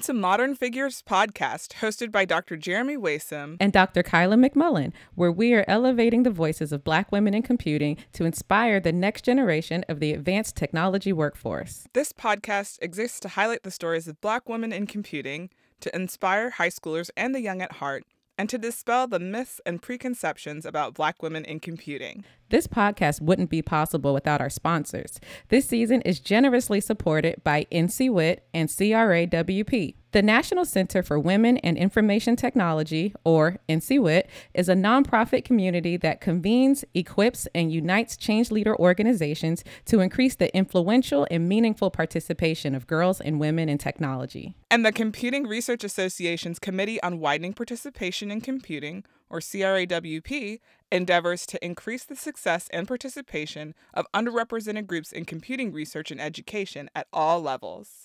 Welcome to Modern Figures Podcast, hosted by Dr. Jeremy Waisome and Dr. Kyla McMullen, where we are elevating the voices of Black women in computing to inspire the next generation of the advanced technology workforce. This podcast exists to highlight the stories of Black women in computing, to inspire high schoolers and the young at heart, and to dispel the myths and preconceptions about Black women in computing. This podcast wouldn't be possible without our sponsors. This season is generously supported by NCWIT and CRA-WP. The National Center for Women and Information Technology, or NCWIT, is a nonprofit community that convenes, equips, and unites change leader organizations to increase the influential and meaningful participation of girls and women in technology. And the Computing Research Association's Committee on Widening Participation in Computing, or CRA-WP, endeavors to increase the success and participation of underrepresented groups in computing research and education at all levels.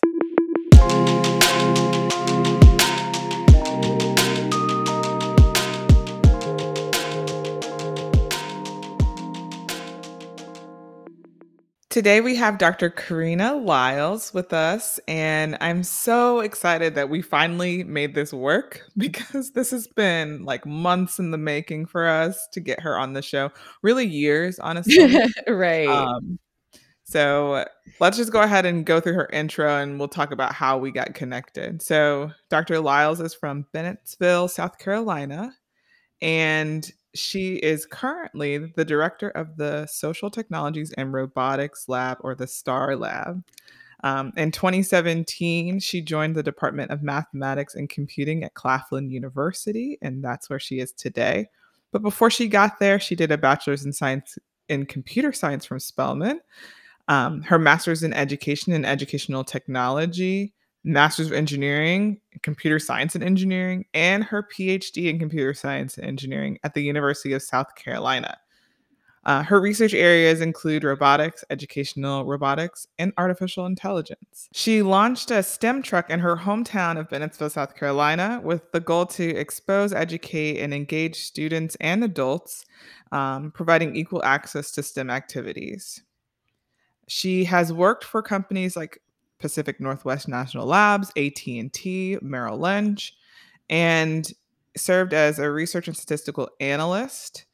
Today we have Dr. Karina Liles with us, and I'm so excited that we finally made this work because this has been like months in the making for us to get her on the show. Really, years, honestly. right. Um, so let's just go ahead and go through her intro and we'll talk about how we got connected. So, Dr. Liles is from Bennettsville, South Carolina, and she is currently the director of the Social Technologies and Robotics Lab, or the STAR Lab. Um, in 2017, she joined the Department of Mathematics and Computing at Claflin University, and that's where she is today. But before she got there, she did a bachelor's in science in computer science from Spelman, um, her master's in education and educational technology master's of engineering, computer science and engineering, and her PhD in computer science and engineering at the University of South Carolina. Uh, her research areas include robotics, educational robotics, and artificial intelligence. She launched a STEM truck in her hometown of Bennettsville, South Carolina, with the goal to expose, educate, and engage students and adults, um, providing equal access to STEM activities. She has worked for companies like Pacific Northwest National Labs, AT&T, Merrill Lynch, and served as a research and statistical analyst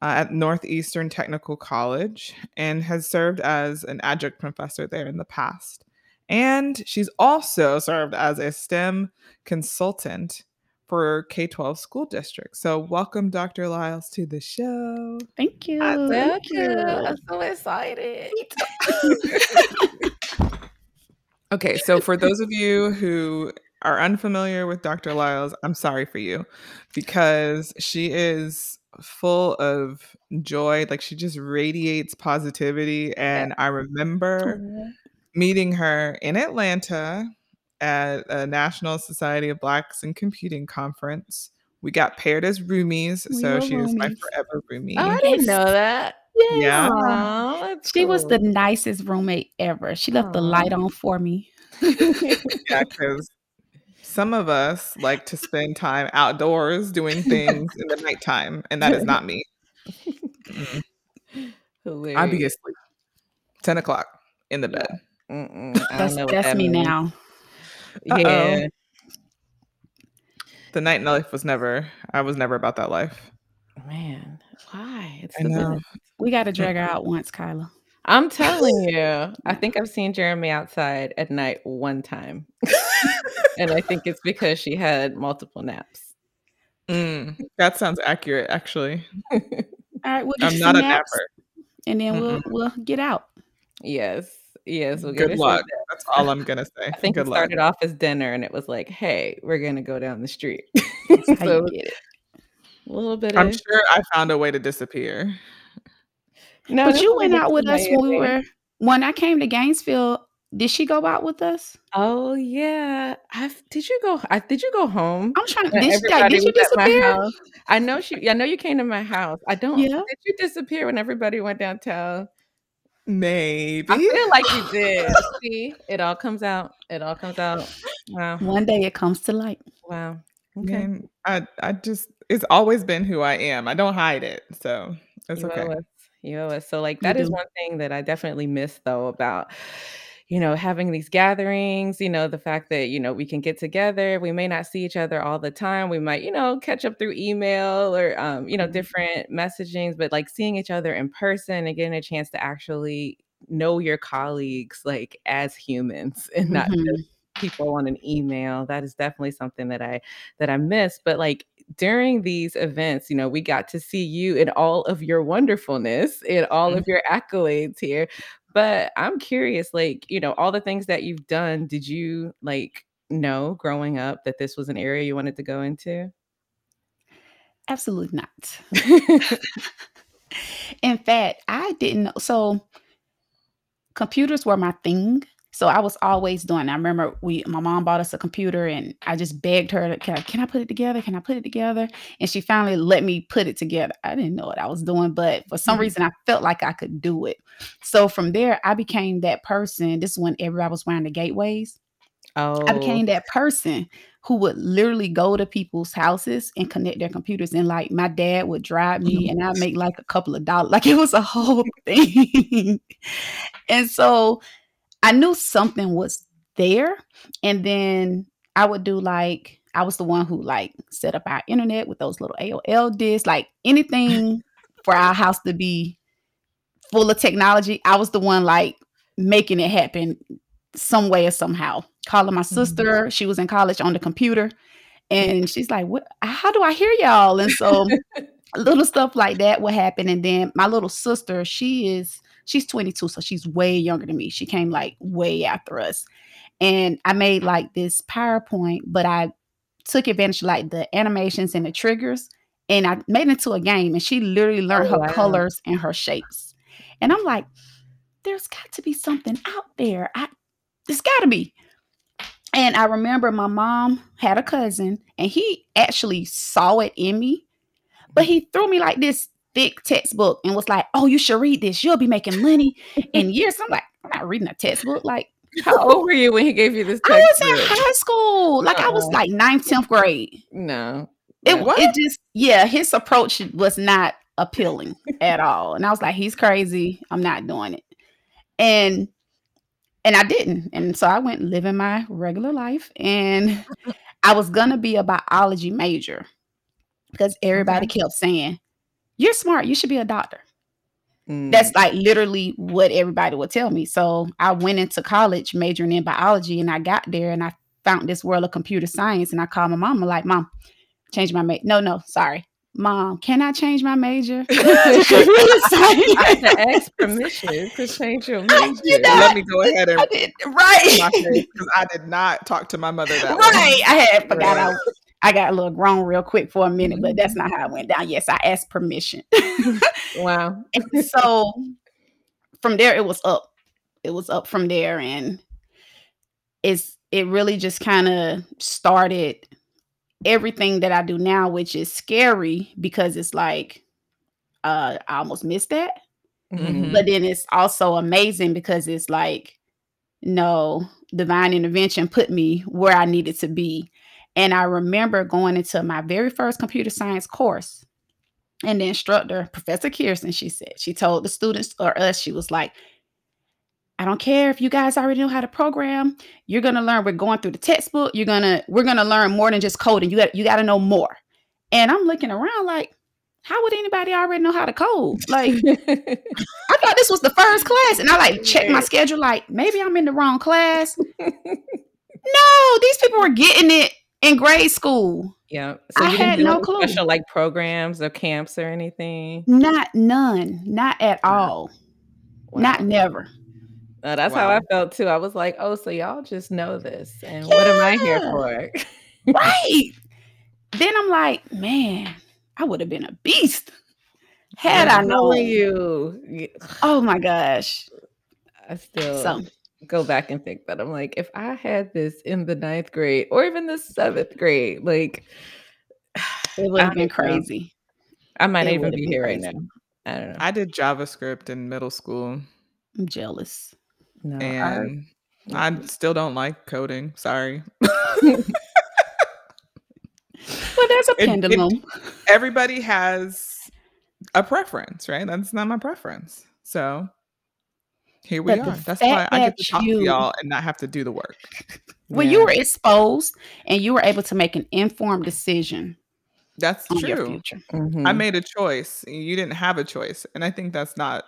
uh, at Northeastern Technical College and has served as an adjunct professor there in the past. And she's also served as a STEM consultant for K 12 school districts. So, welcome, Dr. Liles, to the show. Thank you. thank you. I'm so excited. Okay, so for those of you who are unfamiliar with Dr. Liles, I'm sorry for you because she is full of joy. Like she just radiates positivity. And I remember meeting her in Atlanta at a National Society of Blacks in Computing conference. We got paired as roomies, we so she is my forever oh, roomie. Oh, I didn't know that. Yeah. Aww, she cool. was the nicest roommate ever. She left Aww. the light on for me. yeah, because some of us like to spend time outdoors doing things in the nighttime, and that is not me. I'd be asleep. 10 o'clock in the bed. That's, that's that me now. Uh-oh. Yeah. The night life was never, I was never about that life. Man, why? It's I know. We got to drag her out once, Kyla. I'm telling you, I think I've seen Jeremy outside at night one time. and I think it's because she had multiple naps. Mm, that sounds accurate, actually. All right, we'll I'm not a napper. And then we'll we'll get out. Yes. Yes. We'll Good luck. That's all I'm gonna say. I think Good it started off as dinner and it was like, hey, we're gonna go down the street. so get it. A little bit I'm of... sure I found a way to disappear. No, but you went out with us when we were when I came to Gainesville. Did she go out with us? Oh yeah. i did you go I did you go home? I'm trying to did, she, did you disappear? I know she I know you came to my house. I don't yeah. did you disappear when everybody went downtown? Maybe. I feel like you did. See, it all comes out. It all comes out. Wow. One day it comes to light. Wow. Okay. Man, I I just it's always been who I am. I don't hide it. So it's you okay. You know, so like that is one thing that I definitely miss though about you know, having these gatherings, you know, the fact that, you know, we can get together. We may not see each other all the time. We might, you know, catch up through email or, um, you know, mm-hmm. different messagings, but like seeing each other in person and getting a chance to actually know your colleagues like as humans and not mm-hmm. just people on an email that is definitely something that i that i miss but like during these events you know we got to see you in all of your wonderfulness in all mm-hmm. of your accolades here but i'm curious like you know all the things that you've done did you like know growing up that this was an area you wanted to go into? Absolutely not. In fact i didn't know so computers were my thing so I was always doing. I remember we my mom bought us a computer and I just begged her, can I, can I put it together? Can I put it together? And she finally let me put it together. I didn't know what I was doing, but for some mm-hmm. reason I felt like I could do it. So from there, I became that person. This is when everybody was wearing the gateways. Oh. I became that person who would literally go to people's houses and connect their computers. And like my dad would drive me and I'd make like a couple of dollars. Like it was a whole thing. and so I knew something was there. And then I would do like, I was the one who like set up our internet with those little AOL discs, like anything for our house to be full of technology. I was the one like making it happen some way or somehow. Calling my mm-hmm. sister, mm-hmm. she was in college on the computer, and she's like, "What? How do I hear y'all?" And so little stuff like that would happen. And then my little sister, she is she's 22, so she's way younger than me. She came like way after us. And I made like this PowerPoint, but I took advantage of like the animations and the triggers and I made it into a game. And she literally learned oh, her wow. colors and her shapes. And I'm like, there's got to be something out there. I there's got to be. And I remember my mom had a cousin and he actually saw it in me, but he threw me like this thick textbook and was like, "Oh, you should read this. You'll be making money in years." I'm like, I'm not reading a textbook. Like, how old were you when he gave you this? Textbook? I was in high school. Like, I was oh. like ninth, tenth grade. No, it what? it just yeah. His approach was not appealing at all, and I was like, he's crazy. I'm not doing it, and and I didn't, and so I went living my regular life, and I was gonna be a biology major because everybody okay. kept saying you're smart. You should be a doctor. Mm. That's like literally what everybody would tell me. So I went into college majoring in biology and I got there and I found this world of computer science and I called my mom. I'm like, Mom, change my major. No, no, sorry. Mom, can I change my major? I had to ask permission to change your major. You know, Let me go ahead and I did, right because I did not talk to my mother that right. way. I had forgot right. I I got a little grown real quick for a minute, but that's not how it went down. Yes, I asked permission. wow. and so from there, it was up. It was up from there, and it's it really just kind of started everything that I do now, which is scary because it's like uh I almost missed that. Mm-hmm. But then it's also amazing because it's like, no, divine intervention put me where I needed to be and I remember going into my very first computer science course. And the instructor, Professor Kirsten, she said, she told the students or us, she was like, I don't care if you guys already know how to program. You're gonna learn. We're going through the textbook. You're gonna, we're gonna learn more than just coding. You got you gotta know more. And I'm looking around like, how would anybody already know how to code? Like, I thought this was the first class. And I like check my schedule, like, maybe I'm in the wrong class. no, these people were getting it in grade school. Yeah. So I had no clue. Special like programs or camps or anything? Not none. Not at all. Wow. Not never. Uh, that's wow. how I felt too. I was like, oh, so y'all just know this. And yeah. what am I here for? right. Then I'm like, man, I would have been a beast had I known you. Oh my gosh. I still so go back and think that I'm like, if I had this in the ninth grade or even the seventh grade, like it would have been crazy. I might it even be here crazy. right now. I don't know. I did JavaScript in middle school. I'm jealous. No, and I, I still don't like coding. Sorry. well, there's a pendulum. It, it, everybody has a preference, right? That's not my preference. So Here we But are. That's why fact I get to talk to you y'all and not have to do the work. when you were exposed and you were able to make an informed decision That's on your true. I Mhm. made a choice. You didn't have a choice. And I think that's not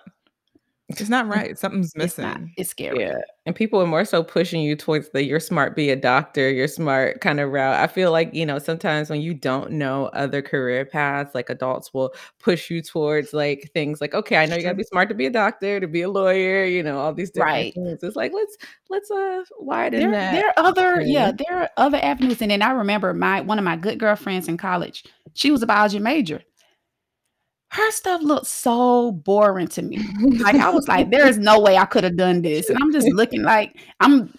it's not right. Something's It's not. missing. It's scary. Yeah. And people are more so pushing you towards the you're smart, be a doctor, you're smart kind of route. I feel like, you know, sometimes when you don't know other career paths, like adults will push you towards like things like, okay, I know you gotta be smart to be a doctor, to be a lawyer, you know, all these different Right. things. It's like let's let's uh widen There, that. there are other, yeah, there are other avenues. And then I remember my one of my good girlfriends in college. She was a biology major. Her stuff looked so boring to me. Like I was like, there is no way I could have done this. And I'm just looking like I'm.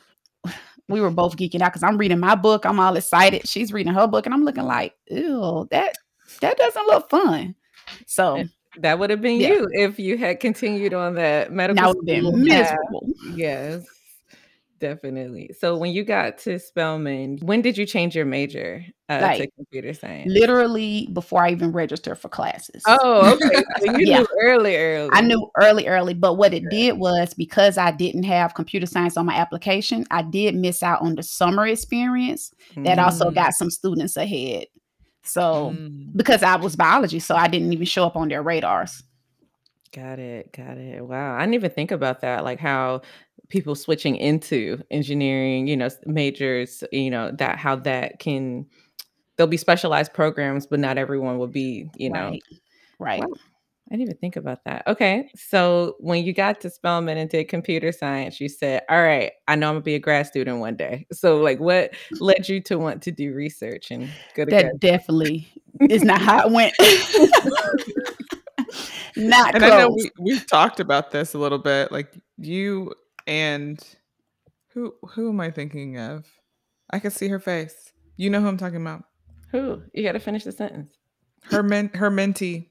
We were both geeking out because I'm reading my book. I'm all excited. She's reading her book, and I'm looking like, ew, that that doesn't look fun. So that would have been yeah, you if you had continued on that medical would have been miserable. Yes, definitely. So when you got to Spelman, when did you change your major uh, to computer science? literally before I even registered for classes. Oh, okay. So you yeah. knew early, I knew early, early, but what it did was because I didn't have computer science on my application, I did miss out on the summer experience that also Mm, got some students ahead. So Mm. because I was biology, so I didn't even show up on their radars. got it. Got it. Wow. I didn't even think about that. Like how people switching into engineering, you know, majors, you know, that how that can there'll be specialized programs, but not everyone will be, you know. Right. Right. Wow. I didn't even think about that. Okay. So when you got to Spelman and did computer science, you said, All right, I know I'm gonna be a grad student one day. So like what led you to want to do research and go to grad That definitely is not how it went. not And I know we we've talked about this a little bit. Like you and who who am I thinking of? I can see her face. You know who I'm talking about. Who? You gotta finish the sentence. Her men her mentee.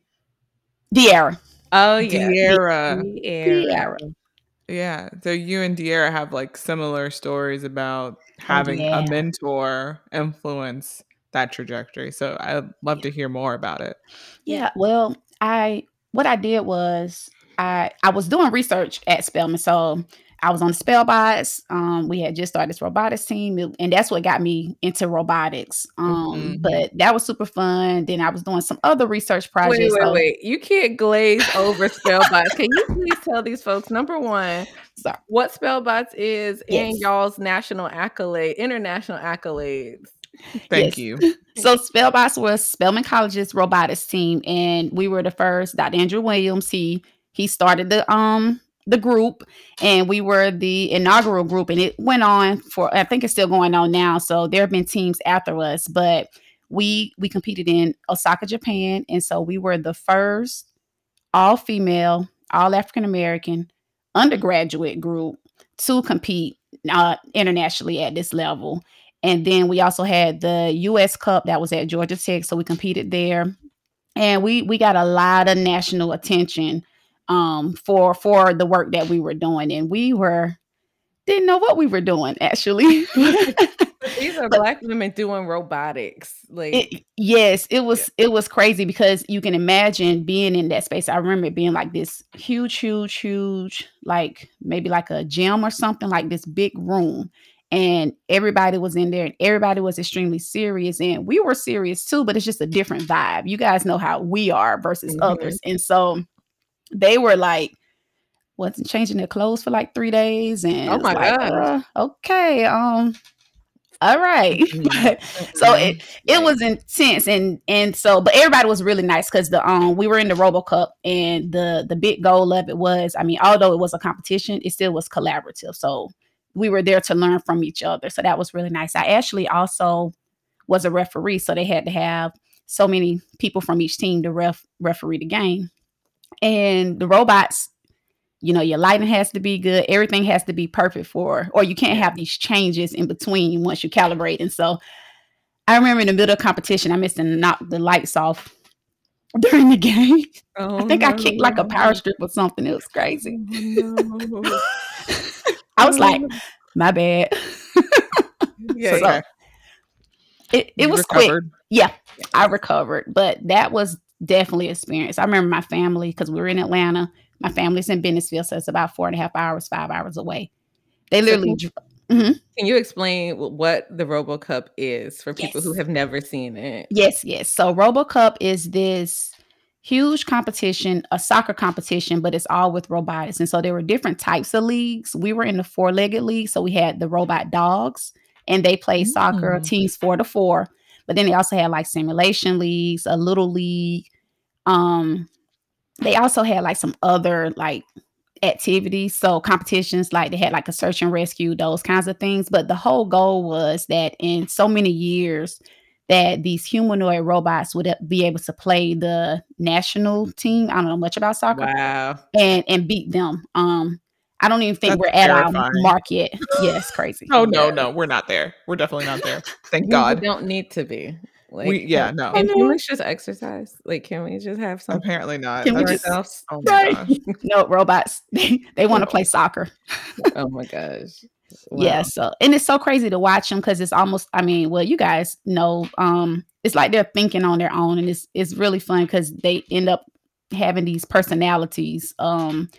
De'Ara. Oh yeah. De'Ara. De'Ara. De'Ara. Yeah. So you and De'Ara have like similar stories about Oh having a mentor influence that trajectory. So I'd love to hear more about it. Yeah. Well, I what I did was I I was doing research at Spelman, so I was on the Spellbots. Um, we had just started this robotics team, it- and that's what got me into robotics. Um, Mhm. but that was super fun. Then I was doing some other research projects. wait, So, wait. You can't glaze over Spellbots. Can you please tell these folks, number one, so what Spellbots is and y'all's national accolade, international accolades? Thank yes. you. So Spellbots was Spelman College's robotics team, and we were the first. Dr. Andrew Williams, he he started the um the group, and we were the inaugural group, and it went on for I think it's still going on now. So there have been teams after us, but we we competed in Osaka, Japan, and so we were the first all female, all African American undergraduate group to compete uh, internationally at this level. And then we also had the US Cup that was at Georgia Tech, so we competed there, and we we got a lot of national attention um, for for the work that we were doing, and we were didn't know what we were doing actually. These are black women doing robotics. Like, it, yes, it yeah. was it was crazy because you can imagine being in that space. I remember it being like this huge, huge, huge, like maybe like a gym or something, like this big room. And everybody was in there and everybody was extremely serious. And we were serious too, but it's just a different vibe. You guys know how we are versus Mhm. others. And so they were like, wasn't changing their clothes for like three days. And Oh my like, gosh. uh, okay, um, all right. So it it was intense and and so but everybody was really nice because the um we were in the RoboCup and the the big goal of it was i mean although it was a competition it still was collaborative so we were there to learn from each other so that was really nice i actually also was a referee so they had to have so many people from each team to ref referee the game and the robots you know your lighting has to be good. Everything has to be perfect for or you can't have these changes in between once you calibrate. And so i remember in the middle of competition i missed and knocked the lights off during the game. Oh, I Oh think i kicked like a power strip or something. It was crazy. Oh no. i was like Oh, my bad. Yeah, so okay. it, it You was quick. yeah i recovered. But that was definitely experience. I remember my family because we were in Atlanta. My family's in Bennettsville, so it's about four and a half hours, five hours away. They So literally. can, dr- Mhm. can you explain what the RoboCup is for people who have never seen it? Yes, yes. So RoboCup is this huge competition, a soccer competition, but it's all with robotics. And so there were different types of leagues. We were in the four-legged league, so we had the robot dogs, and they play soccer Mm. teams four to four. But then they also had like simulation leagues, a little league. Um, they also had like some other like activities, so competitions like they had like a search and rescue, those kinds of things. But the whole goal was that in so many years that these humanoid robots would uh, be able to play the national team. I don't know much about soccer Wow. and and beat them. Um, I don't even think That's we're at our terrifying. mark yet. Yeah, crazy. Oh no, Yeah. no, we're not there. We're definitely not there. Thank God. We God. don't need to be. Like, We yeah, can, no. can humans just exercise? Like, can we just have some Apparently not. Can we just ourselves? oh my gosh. No robots. They, they want to play soccer. Oh my gosh. Yeah. So and it's so crazy to watch them because it's almost. I mean, well, you guys know. Um, it's like they're thinking on their own, and it's it's really fun because they end up having these personalities. Um,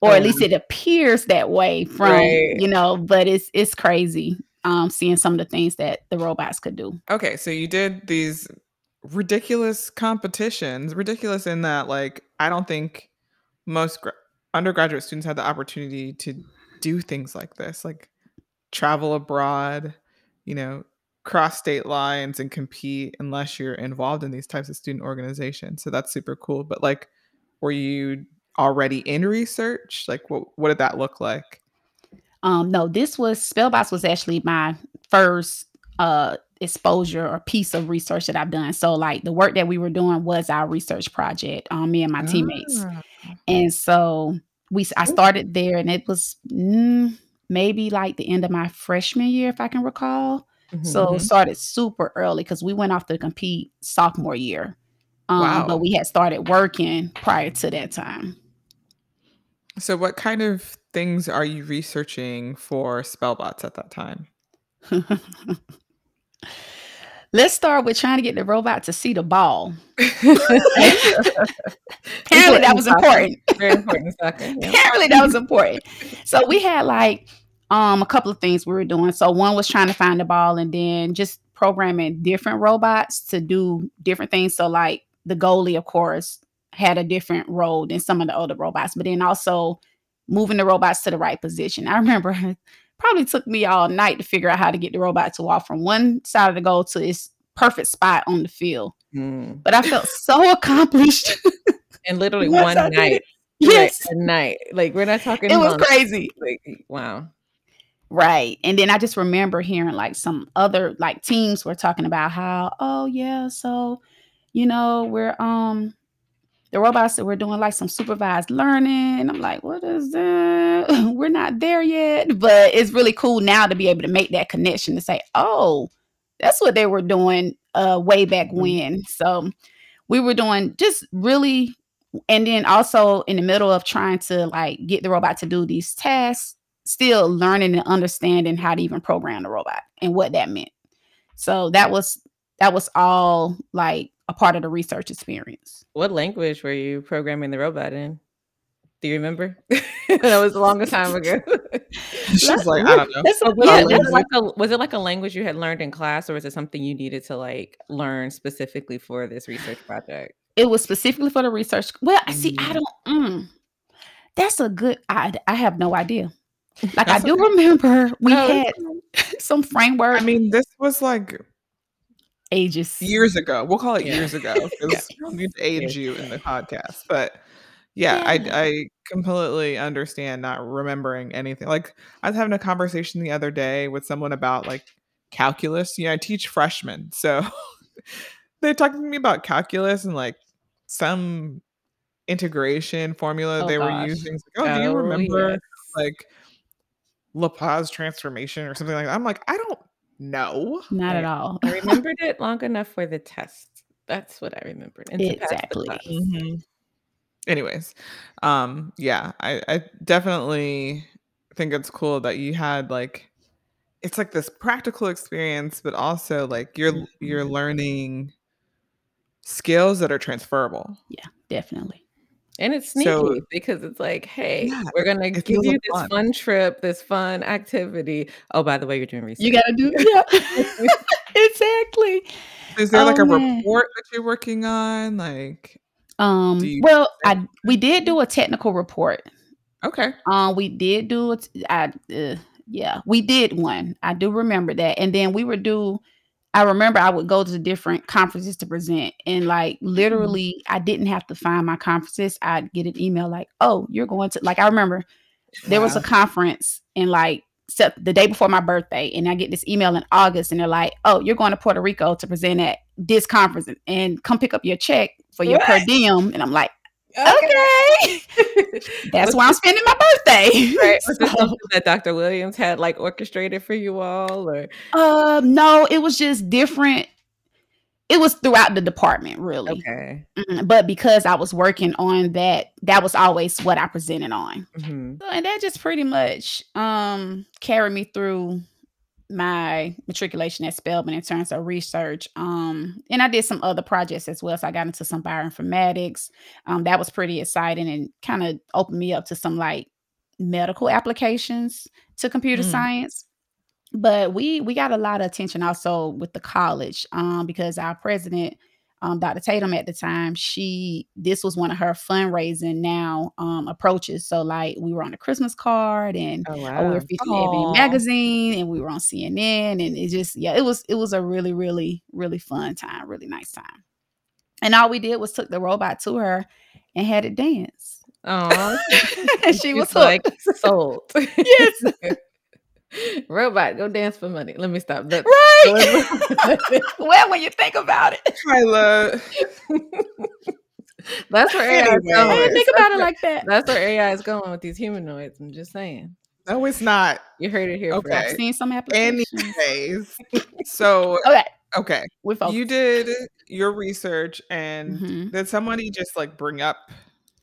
or at least it appears that way from Right. you know. But it's it's crazy. Um, seeing some of the things that the robots could do. Okay, so you did these ridiculous competitions. Ridiculous in that, like, I don't think most gra- undergraduate students had the opportunity to do things like this, like travel abroad, you know, cross state lines and compete unless you're involved in these types of student organizations. So that's super cool. But like, were you already in research? Like, what what did that look like? Um, no, this was Spellbots was actually my first uh exposure or piece of research that I've done. So like the work that we were doing was our research project, um, me and my teammates. Ah, And so we I started there and it was mm, maybe like the end of my freshman year, if I can recall. So Mhm. started super early because we went off to compete sophomore year. Um, Wow. but we had started working prior to that time. So, what kind of things are you researching for Spellbots at that time? Let's start with trying to get the robot to see the ball. Apparently Apparently that was important. Very important soccer. Yeah. Apparently that was important. So we had like um a couple of things we were doing. So one was trying to find the ball and then just programming different robots to do different things. So like the goalie, of course, had a different role than some of the other robots, but then also moving the robots to the right position. I remember it probably took me all night to figure out how to get the robot to walk from one side of the goal to its perfect spot on the field. Mm. But I felt so accomplished. And literally one I night. yes, a night. Like we're not talking it was crazy. Like, wow. Right. And then I just remember hearing like some other like teams were talking about how, oh yeah, so you know, we're um the robots that we're doing like some supervised learning. I'm like, what is that? we're not there yet. But it's really cool now to be able to make that connection to say, oh, that's what they were doing uh way back Mhm. when. So we were doing just really and then also in the middle of trying to like get the robot to do these tasks still learning and understanding how to even program the robot and what that meant so that was that was all like a part of the research experience What language were you programming the robot in? Do you remember? that was a long time ago. She's like, I don't know. That's- But was, yeah, it, was, that's- like a, was it like a language you had learned in class, or was it something you needed to like learn specifically for this research project? it was specifically for the research well I see i Mhm. don't mm, that's a good i i have no idea like i do okay. remember we Oh, had some framework I mean, this was like ages years ago. We'll call it Yeah. years ago because we need to age you in the podcast. But yeah, Yeah. I I completely understand not remembering anything. Like I was having a conversation the other day with someone about like calculus. You know, I teach freshmen, so they're talking to me about calculus and like some integration formula Oh, they were using. Like, oh, do you Oh, remember yes. like Laplace transformation or something like that? I'm like, I don't know. not at all I remembered it long enough for the test. That's what I remembered. and to pass the Exactly. Mhm. Anyways, um, yeah, I, I definitely think it's cool that you had like it's like this practical experience, but also like you're you're Mhm. learning skills that are transferable. Yeah, definitely. And it's sneaky So because it's like, hey, Yeah, we're gonna give you this fun. fun trip, this fun activity. Oh, by the way, you're doing research. You gotta do yeah. exactly. Is there like Oh, a man. report that you're working on? Like Um, you well, I we did do a technical report. okay. Um, we did do it. I uh, yeah, we did one. I do remember that. And then we were do. I remember I would go to different conferences to present, and like mm-hmm. literally, I didn't have to find my conferences. I'd get an email like, "Oh, you're going to." Like I remember there was a conference in like the day before my birthday, and I get this email in August, and they're like, "Oh, you're going to Puerto Rico to present at this conference, and come pick up your check for your per diem." And I'm like, Okay. That's why I'm spending my birthday. Right. Was So- something that Dr. Williams had like orchestrated for you all, or Um, no, it was just different. It was throughout the department, really. okay? Mm, But because I was working on that, that was always what I presented on. Mhm. So, and that just pretty much um carried me through my matriculation at Spelman in terms of research. Um, and I did some other projects as well. So I got into some bioinformatics. Um, that was pretty exciting and kind of opened me up to some like medical applications to computer Mm. science. But we we got a lot of attention also with the college um, because our president, um, Dr. Tatum at the time, she this was one of her fundraising now um, approaches. So like we were on a Christmas card and Oh Oh, we were featured in Ebony magazine and we were on CNN and it just yeah, it was it was a really, really, really fun time, really nice time. And all we did was took the robot to her and had it dance. Oh, and she was like sold. Yes. Robot, go dance for money. Let me stop. That, right. well, when you think about it. Kyla. that's where AI is Anyway. I didn't think That's about it where- like that. That's where AI is going with these humanoids. I'm just saying. No, it's not. You heard it here Okay. I've first. seen some applications. Anyways. So Okay. okay. You did your research and Mhm. did somebody just like bring up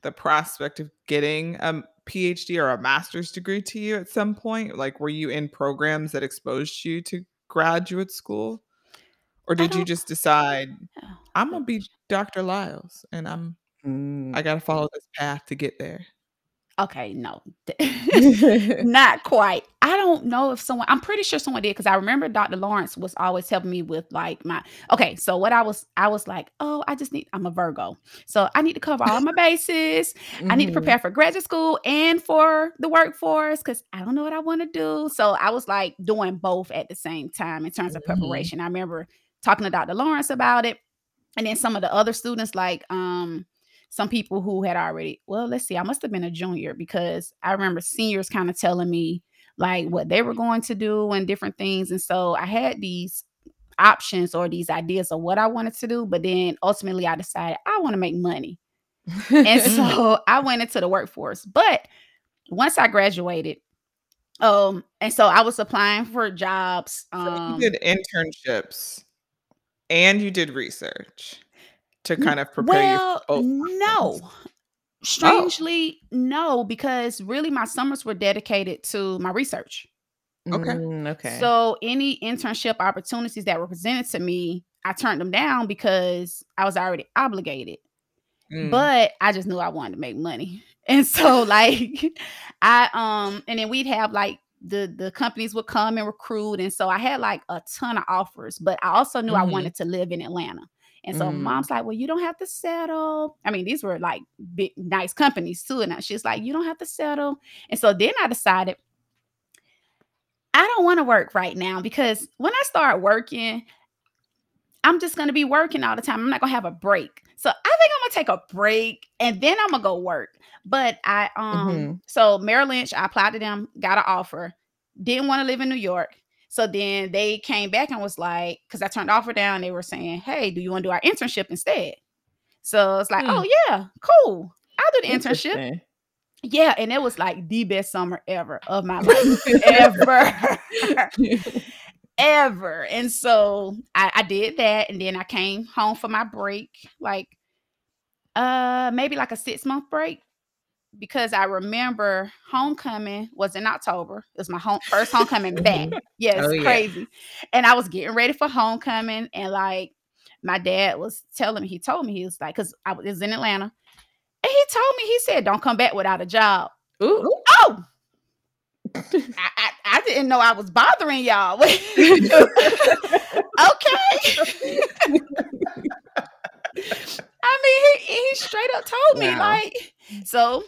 the prospect of getting a PhD or a master's degree to you at some point? Like were you in programs that exposed you to graduate school? Or did you just decide Oh, I'm gonna be Dr. Liles and I'm Mm. I gotta follow this path to get there? Okay, no. Not quite. I don't know if someone I'm pretty sure someone did because I remember Dr. Lawrence was always helping me with like my okay. So what I was I was like, oh, I just need I'm a Virgo. So I need to cover all my bases. I need to Mhm. prepare for graduate school and for the workforce because I don't know what I want to do. So I was like doing both at the same time in terms of Mhm. preparation. I remember talking to Dr. Lawrence about it. And then some of the other students, like um, some people who had already, well, let's see, I must have been a junior because I remember seniors kind of telling me like what they were going to do and different things. And so I had these options or these ideas of what I wanted to do, but then ultimately I decided I want to make money. And so I went into the workforce. But once I graduated, um, and so I was applying for jobs. So Um, you did internships and you did research to kind of prepare well, you for both. no. platforms. Strangely, no, because really my summers were dedicated to my research. Okay. Mm, okay. So any internship opportunities that were presented to me, I turned them down because I was already obligated. Mm. But I just knew I wanted to make money. And so like I um and then we'd have like the the companies would come and recruit and so I had like a ton of offers, but I also knew I Mhm. wanted to live in Atlanta. And so Mhm. mom's like, "Well, you don't have to settle." I mean, these were like big nice companies too and she's like, "You don't have to settle." And so then I decided I don't want to work right now because when I start working, I'm just going to be working all the time. I'm not going to have a break. So I think I'm going to take a break and then I'm going to go work. But I um Mhm. so Merrill Lynch, I applied to them, got an offer. Didn't want to live in New York. So then they came back and was like, because I turned the offer down, they were saying, Hey, do you want to do our internship instead? So it's like, Hmm. oh yeah, cool. I'll do the internship. Yeah, and it was like the best summer ever of my life. ever. ever. And so I, I did that. And then I came home for my break, like uh maybe like a six month break. Because I remember homecoming was in October. It was my home first homecoming back. Yes, Oh, yeah. crazy. And I was getting ready for homecoming and like my dad was telling me, he told me he was like, because I was in Atlanta, and he told me he said, "Don't come back without a job." Ooh. Oh, I, I, I didn't know I was bothering y'all. okay. I mean, he, he straight up told me Wow. like so.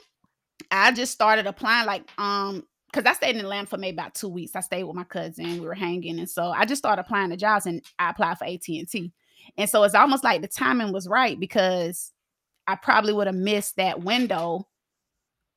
I just started applying like um because I stayed in Atlanta for maybe about two weeks. I stayed with my cousin. We were hanging, and so I just started applying to jobs, and I applied for AT and T. And so it's almost like the timing was right because I probably would have missed that window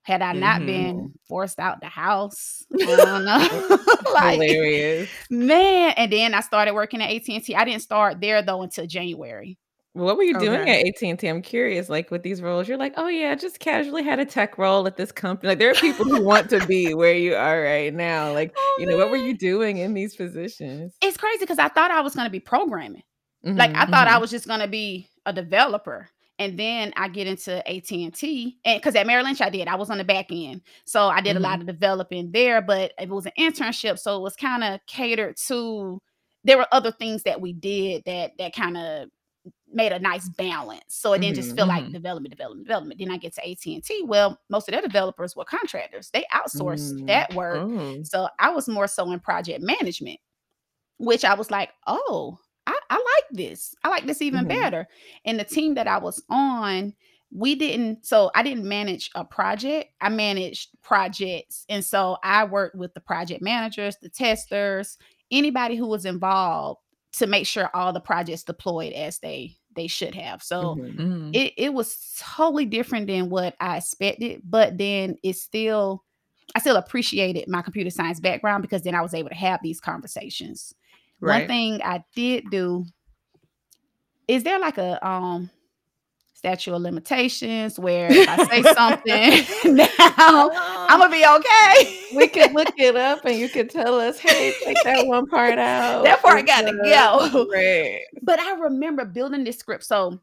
had I not Mhm. been forced out the house. I don't know. like Hilarious. man, and then I started working at AT and T. I didn't start there though until January. What were you doing Okay. at AT&T? I'm curious. Like with these roles, you're like, oh yeah, I just casually had a tech role at this company. Like there are people who want to be where you are right now. Like, Oh, you know, what were you doing in these positions? It's crazy because I thought I was going to be programming. Like I thought I mhm. was just going to be a developer. And then I get into AT and because at Merrill Lynch I did, I was on the back end, so I did a lot of developing there. But it was an internship, so it was kind of catered to. There were other things that we did that that kind of made a nice balance, so it didn't just Mhm, feel like mhm. development, development, development. Then I get to AT and T. Well, most of their developers were contractors; they outsourced Mm. that work. Oh. So I was more so in project management, which I was like, oh, I, I like this. I like this even Mhm. better. And the team that I was on, we didn't, so I didn't manage a project, I managed projects. And so I worked with the project managers, the testers, anybody who was involved to make sure all the projects deployed as they they should have. So Mhm. Mhm. it, it was totally different than what I expected, but then it's still I still appreciated my computer science background because then I was able to have these conversations. One thing I did do is there like a um statute of limitations where if I say something now I'm gonna be okay. we can look it up and you can tell us, hey, take that one part out. That part got to go. Right. But I remember building this script. So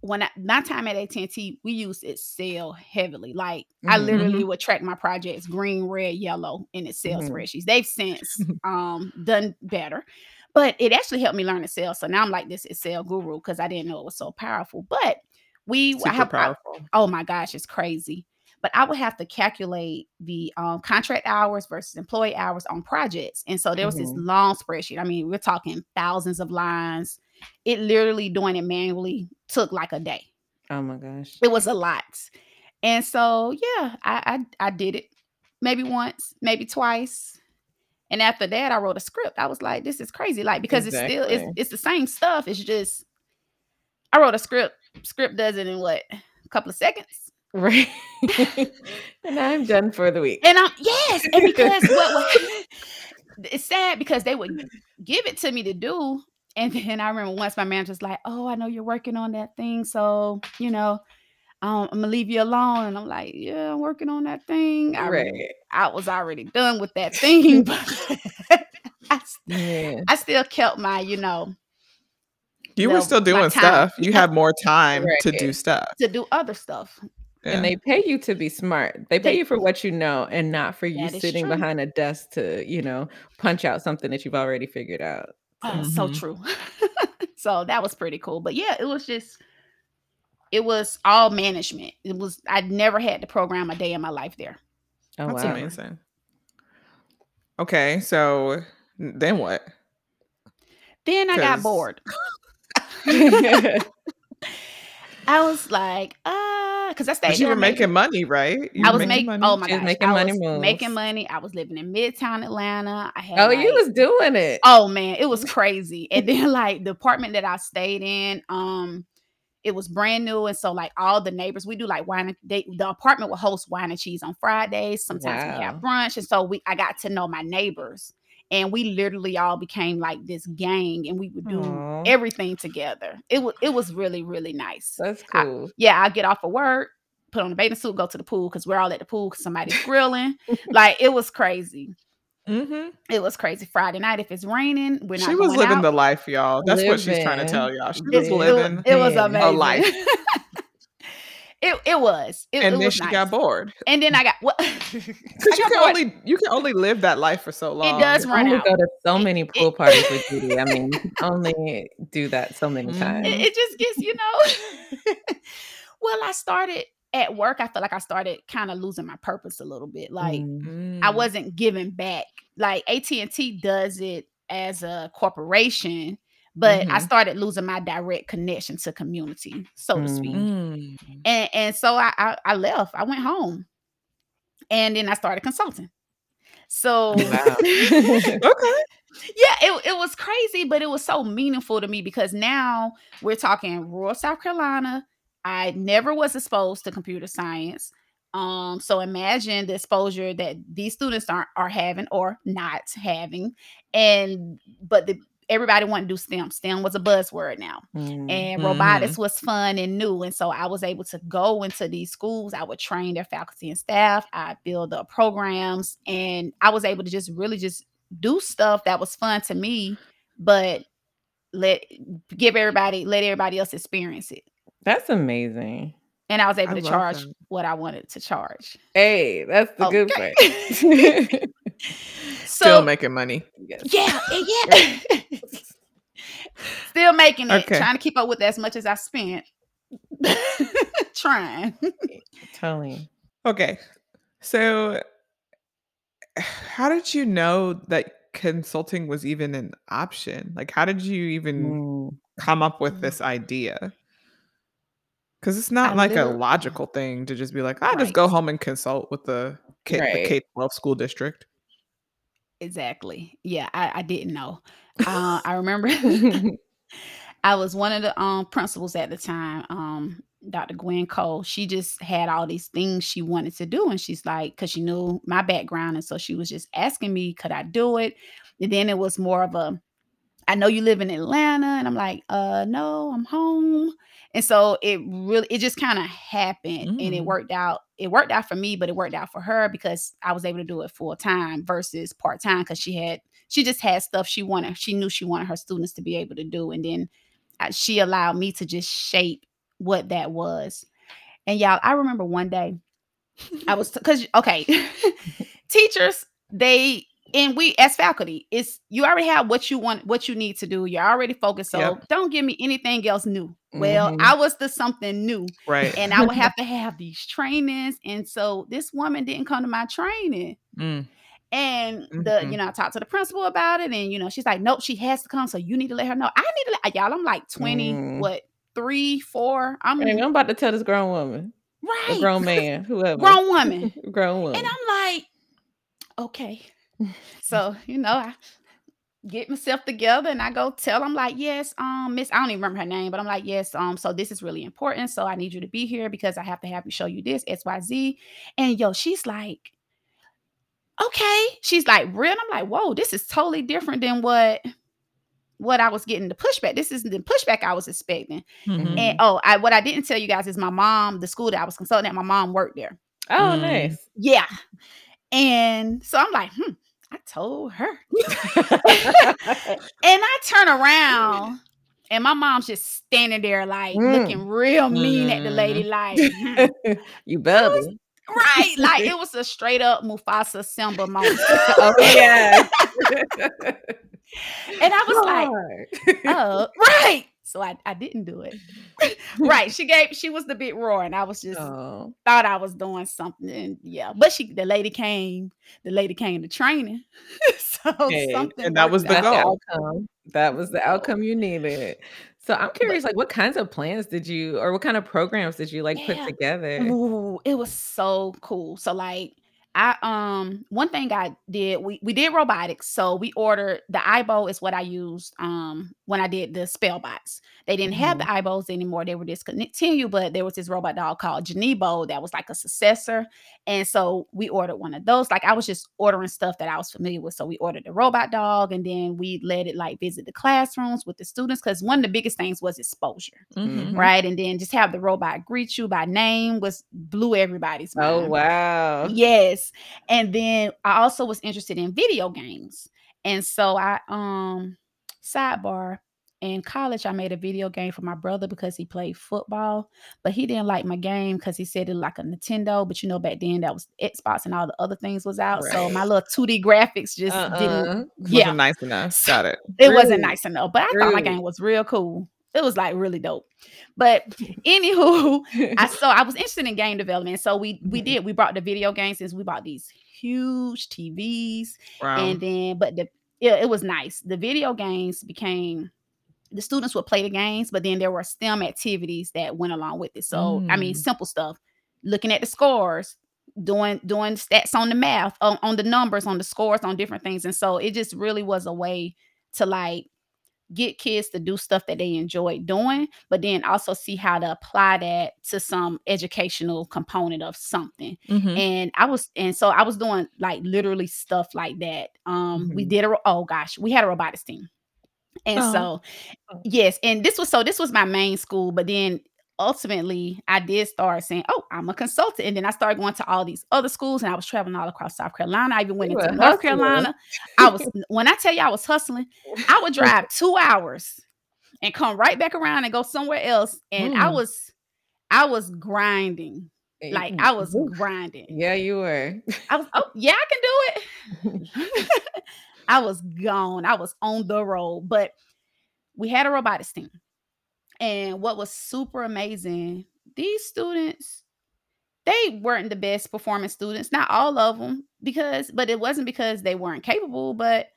when I, my time at AT&T, we used Excel heavily. Like I Mhm. literally would track my projects green, red, yellow in Excel Mhm. spreadsheets. They've since um done better, but it actually helped me learn Excel. So now I'm like this Excel guru because I didn't know it was so powerful. But we Super have I- oh my gosh, it's crazy. But I would have to calculate the um, contract hours versus employee hours on projects. And so there was this Mhm. long spreadsheet. I mean, we're talking thousands of lines. It literally doing it manually took like a day. Oh my gosh. It was a lot. And so yeah, I I, I did it maybe once, maybe twice. And after that, I wrote a script. I was like, this is crazy. Like, because it's still it's it's the same stuff. It's just I wrote a script. Script does it in what a couple of seconds. Right. and I'm done for the week. And I'm yes, and because what, what it's sad because they would give it to me to do, and then I remember once my manager's like, "Oh, I know you're working on that thing, so you know, um, I'm gonna leave you alone." And I'm like, "Yeah, I'm working on that thing." I, right. I was already done with that thing, but I, Yeah. I still kept my, you know, You were still doing stuff. You Yeah. have more time to do stuff. to do other stuff. Yeah. And they pay you to be smart. They pay They- you for what you know and not for you sitting true. behind a desk to, you know, punch out something that you've already figured out. Oh, so Mhm. true. so that was pretty cool. But yeah, it was just it was all management. It was I'd never had to program a day in my life there. Oh That's wow. amazing. Okay, so then what? Then I got bored. I was like, uh, because I stayed But you were maybe- making money, right? You I was making money. oh my She gosh, making I money was making money. I was living in Midtown Atlanta. I had oh, you was doing it. Oh man, it was crazy. And then like the apartment that I stayed in, um, it was brand new, and so like all the neighbors, we do like wine. and- They the apartment will host wine and cheese on Fridays. Sometimes we have brunch, and so we I got to know my neighbors, and we literally all became like this gang, and we would do Aw. everything together. It was it was really really nice. That's I- cool. Yeah, I get off of work, put on a bathing suit, go to the pool because we're all at the pool because somebody's grilling. like it was crazy. Mhm. It was crazy. Friday night, if it's raining, we're not She was going living out. the life, y'all. That's what she's trying to tell y'all. She It- was it, living. it was Yeah. amazing. life. It it was. It, and it then was she nice. got bored and then I got what because you can bored. only you can only live that life for so long. It does I run only out. go to so many it- pool parties with Judy. I mean, only do that so many Mhm. times. it, it just gets you know well i started at work i feel like i started kind of losing my purpose a little bit like Mm. i Mm. wasn't giving back like at&t does it as a corporation but i Mhm. started losing my direct connection to community so to speak Mm. and and so I, I i left i went home and then i started consulting so Wow. Okay. yeah, it, it was crazy, but it was so meaningful to me because now we're talking rural South Carolina. I never was exposed to computer science. Um, so imagine the exposure that these students are, are having or not having. And but the everybody wanted to do STEM. STEM was a buzzword now Mm. and robotics was fun and new and so i was able to go into these schools i would train their faculty and staff i build up programs and i was able to just really just do stuff that was fun to me but let give everybody let everybody else experience it That's amazing. and i was able I to charge that. what i wanted to charge Hey, that's the good Okay. part. Still so making money. Yes. yeah yeah still making it Okay. trying to keep up with as much as i spent trying Totally. Okay. So how did you know that consulting was even an option? Like how did you even Mm. come up with this idea? Cuz it's not I like a logical thing to just be like, I just go home and consult with the K, the Right. K-12 school district. Exactly. Yeah, I, I didn't know. Uh, I remember I was one of the um principals at the time, um, Dr. Gwen Cole. She just had all these things she wanted to do, and she's like, because she knew my background, and so she was just asking me, could I do it? And then it was more of a, I know you live in Atlanta, and I'm like, uh, no, I'm home. And so it really, it just kind of happened, and it Mm. worked out. It worked out for me, but it worked out for her because I was able to do it full time versus part time because she had, she just had stuff she wanted. She knew she wanted her students to be able to do, and then uh, she allowed me to just shape what that was. And y'all, I remember one day I was because okay, teachers they and we as faculty, it's you already have what you want, what you need to do. You're already focused, so Yep. don't give me anything else new. Well, Mhm. I was the something new, Right. and I would have to have these trainings. And so this woman didn't come to my training. Mm. And the, Mhm. you know, I talked to the principal about it, and you know, she's like, Nope, she has to come. So you need to let her know. I need to let y'all, I'm like 20, Mm. what, three, four. I'm Hey, I'm about to tell this grown woman, a right. grown man, whoever, grown woman. grown woman. And I'm like, okay. So, you know, I get myself together and I go tell them like, yes, um, Miss, I don't even remember her name, but I'm like, yes, um, so this is really important. So I need you to be here because I have to have you show you this, XYZ. And yo, she's like, okay. She's like, real. And I'm like, whoa, this is totally different than what what I was getting the pushback. This isn't the pushback I was expecting. Mhm. And oh, I what I didn't tell you guys is my mom, the school that I was consulting at, my mom worked there. oh, Mm. nice. Yeah. And so I'm like, hmm, I told her. And I turn around and my mom's just standing there, like Mm. looking real mean at the lady, like, hmm. you better. right. Like it was a straight up Mufasa Simba moment. oh yeah. And I was like, oh, right. So I, I didn't do it. right. She gave, she was the big roar, and I was just oh. thought I was doing something. And yeah, but she, the lady came, the lady came to training. so Hey, something. and that was the out. The goal. outcome. That was the outcome you needed. So I'm curious, like, what kinds of plans did you, or what kind of programs did you like put together? Ooh, it was so cool. So like I um one thing I did, we we did robotics. So we ordered the AIBO is what I used um when I did the Spellbots. They didn't have the AIBOs anymore. They were discontinued, but there was this robot dog called Genibo that was like a successor. And so we ordered one of those. Like I was just ordering stuff that I was familiar with. So we ordered the robot dog and then we let it like visit the classrooms with the students because one of the biggest things was exposure Mhm. Mhm. right? And then just have the robot greet you by name was blew everybody's mind. Oh wow. Yes. And then I also was interested in video games. And so I um sidebar, in college, I made a video game for my brother because he played football, but he didn't like my game because he said it like a Nintendo. But you know, back then that was Xbox and all the other things was out. So my little 2D graphics just didn't. Uh-uh. Yeah, Wasn't nice enough. Got it. it wasn't nice enough. But I thought my game was real cool. It was like really dope. But anywho, I so I was interested in game development. So we we Mhm. did we brought the video games since we bought these huge TVs Wow. and then but the yeah, it was nice. The video games became the students would play the games, but then there were STEM activities that went along with it. So I mean, Mm. simple stuff, looking at the scores, doing doing stats on the math, on, on the numbers, on the scores, on different things. And so it just really was a way to like get kids to do stuff that they enjoy doing, but then also see how to apply that to some educational component of something Mhm. and I was and so I was doing like literally stuff like that. Um we Mhm. did a oh gosh, we had a robotics team. And Oh. so Oh. yes, and this was so this was my main school, but then ultimately I did start saying, "Oh, I'm a consultant." And then I started going to all these other schools and I was traveling all across South Carolina. I even went You into a North hustler. Carolina. I was when I tell you I was hustling, I would drive 2 hours and come right back around and go somewhere else and I Mm. was I was grinding. Eh, like I was grinding. Yeah, you were. I was, oh yeah, I can do it. I was gone. I was on the road, but we had a robotics team. And what was super amazing, these students, they weren't the best performing students, not all of them, because, but it wasn't because they weren't capable, but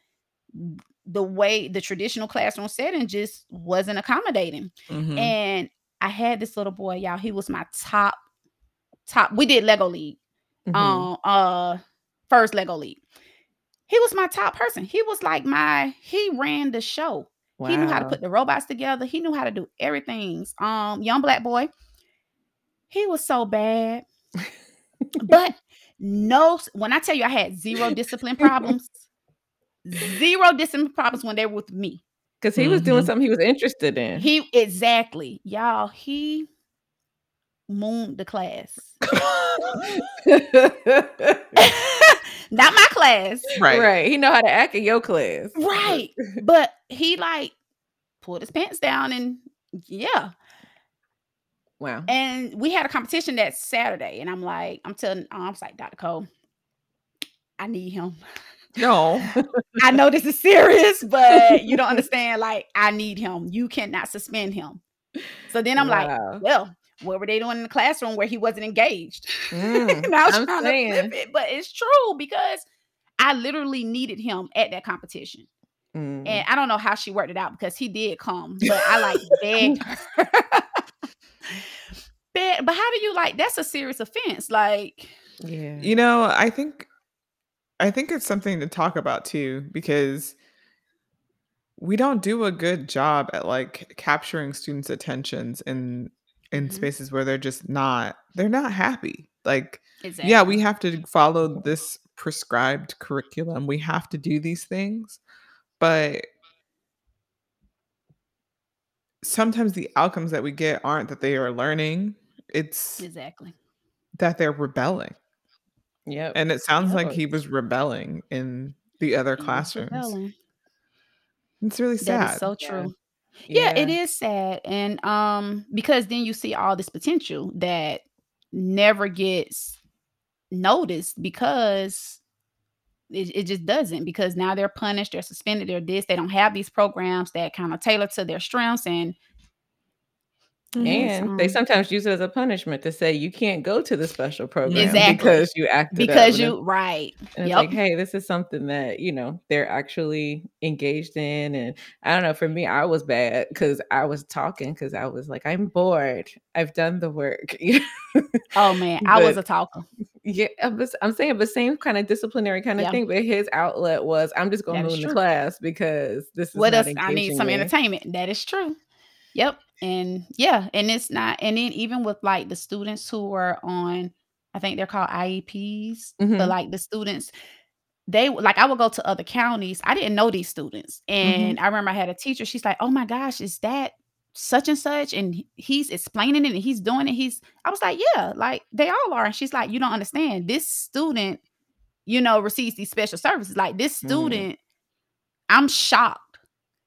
the way the traditional classroom setting just wasn't accommodating. Mhm. And I had this little boy, y'all. He was my top, top. We did Lego League Mhm. um uh first Lego League. He was my top person. He was like my he ran the show. He knew how to put the robots together. He knew how to do everything. Um young black boy. He was so bad. But no when I tell you I had zero discipline problems. Zero discipline problems when they were with me. Because he was doing Mhm. something he was interested in. He exactly. Y'all, he mooned the class. Not my class. Right. right. He know how to act in your class. Right. But he like pulled his pants down and yeah. Wow. And we had a competition that Saturday. And I'm like, I'm telling I was like, Dr. Cole, I need him. No. I know this is serious, but you don't understand. Like, I need him. You cannot suspend him. So then I'm like, Wow. well, what were they doing in the classroom where he wasn't engaged? Mm, and I was I'm trying saying. to flip it, but it's true because I literally needed him at that competition. Mm. And I don't know how she worked it out because he did come, but I like begged her. Beg- but how do you like that's a serious offense? Like, yeah. You know, I think I think it's something to talk about too because we don't do a good job at like capturing students' attentions in in Mhm. spaces where they're just not they're not happy. Like exactly. yeah, we have to follow this prescribed curriculum. We have to do these things. But sometimes the outcomes that we get aren't that they are learning. It's exactly. that they're rebelling. yeah And it sounds like he was rebelling in the other He classrooms. It's really sad. is so Yeah. true. Yeah, it is sad. And um, because then you see all this potential that never gets noticed because it, it just doesn't because now they're punished, they're suspended, they're this, they don't have these programs that kind of tailor to their strengths and Mhm. And they um, sometimes use it as a punishment to say you can't go to the special program Exactly. because you acted because And you it's- right. And it's Yep. like, hey, this is something that, you know, they're actually engaged in. And I don't know, for me, I was bad because I was talking because I was like, I'm bored. I've done the work. Oh man, I was a talker. yeah, I'm, I'm saying the same kind of disciplinary kind of Yeah. thing, but his outlet was, I'm just going to move the class because this is What not else? I need some me. entertainment. That is true. Yep. And yeah, and it's not, and then even with like the students who are on, I think they're called IEPs, Mhm. but like the students, they like I would go to other counties. I didn't know these students. And I remember I had a teacher, she's like, Oh my gosh, is that such and such? And he's explaining it and he's doing it. He's I was like, Yeah, like they all are. And she's like, You don't understand. This student, you know, receives these special services. Like this Mhm. student, I'm shocked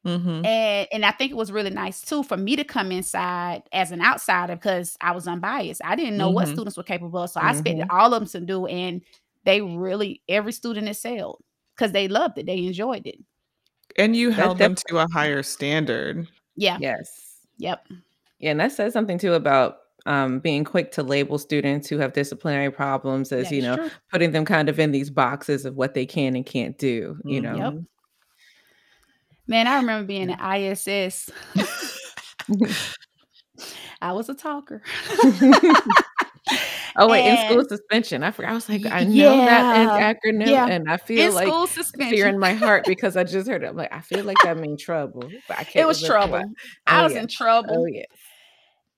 Mhm. And and I think it was really nice too for me to come inside as an outsider because I was unbiased. I didn't know what Mhm. students were capable of, so I expected Mhm. all of them to do, and they really every student excelled because they loved it. They enjoyed it. And you That's held them to a higher standard. Yeah. Yes. Yep. Yeah, and that says something too about um, being quick to label students who have disciplinary problems as, That you know, true. putting them kind of in these boxes of what they can and can't do, you know. Yep. Man, I remember being at ISS. I was a talker. Oh, wait, in school suspension. I forgot. I was like, I know that an acronym, Yeah. and I feel In like fear in my heart because I just heard it. I'm like, I feel like that means trouble, but I It can't It was trouble. I Oh was yeah. in Oh trouble, yeah.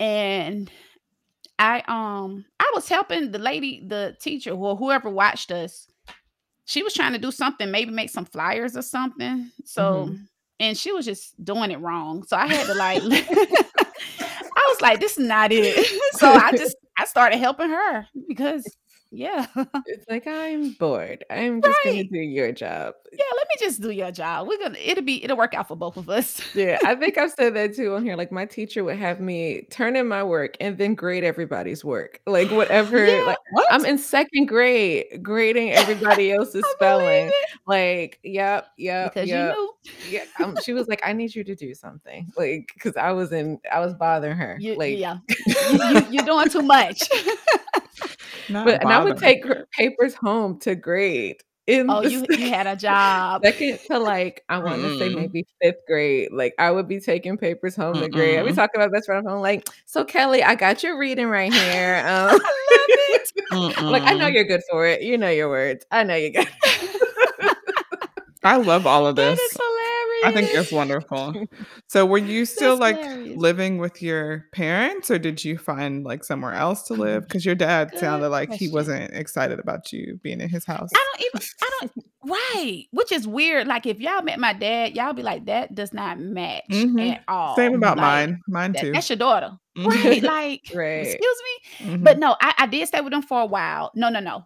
and I um I was helping the lady, the teacher, or whoever watched us. She was trying to do something, maybe make some flyers or something. So, Mhm. And she was just doing it wrong. So I had to like, I was like, this is not it. so I just I started helping her because yeah, It's like I'm bored. I'm just gonna do your job. Yeah, let me just do your job. We're gonna it'll be it'll work out for both of us. Yeah, I think I've said that too on here. Like my teacher would have me turn in my work and then grade everybody's work. Like whatever, yeah, like What? I'm in second grade grading everybody else's spelling. Like, yep, yep, Because you yep. Yeah. Um, she was like, I need you to do something. Like, because I was in I was bothering her. You Like yeah. You, you you're doing too much. Not but and I would take papers home to grade in Oh, you you had a job. second to like I want to say Mm-mm. maybe fifth grade. Like I would be taking papers home to grade. I'd be talking about best friend phone, like, so Kelly, I got your reading right here. Um, I love it. Like, I know you're good for it. You know your words. I know you got I love all of this. is I think it's wonderful. So were you still That's like hilarious. living with your parents or did you find like somewhere else to live? Mm, Because your dad Good sounded like he question. wasn't excited about you being in his house. I don't even I don't right, which is weird. Like if y'all met my dad, y'all be like, that does not match hmm at all. Same about Like mine. Mine that, too. that's your daughter. Right. Like, right. excuse me. But no, I, I did stay with them for a while. No, no, no.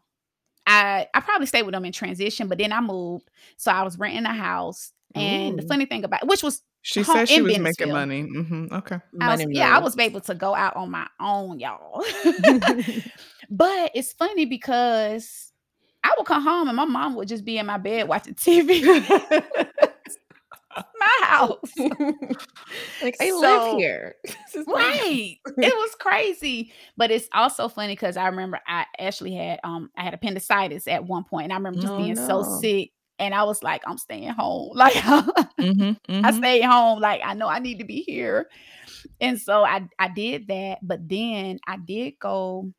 I I probably stayed with them in transition, but then I moved. So I was renting a house. And the funny thing about which was She home said she in was making Bennettsville. money. hmm Okay. I was Money yeah, I was able to go out on my own, y'all. but it's funny because I would come home and my mom would just be in my bed watching TV. my house. like I live here. This is my house. right. It was crazy. But it's also funny because I remember I actually had um I had appendicitis at one point and I remember just oh being so sick. And I was like, I'm staying home. Like hmm I hmm stayed home. Like I know I need to be here. And so I I did that. But then I did go,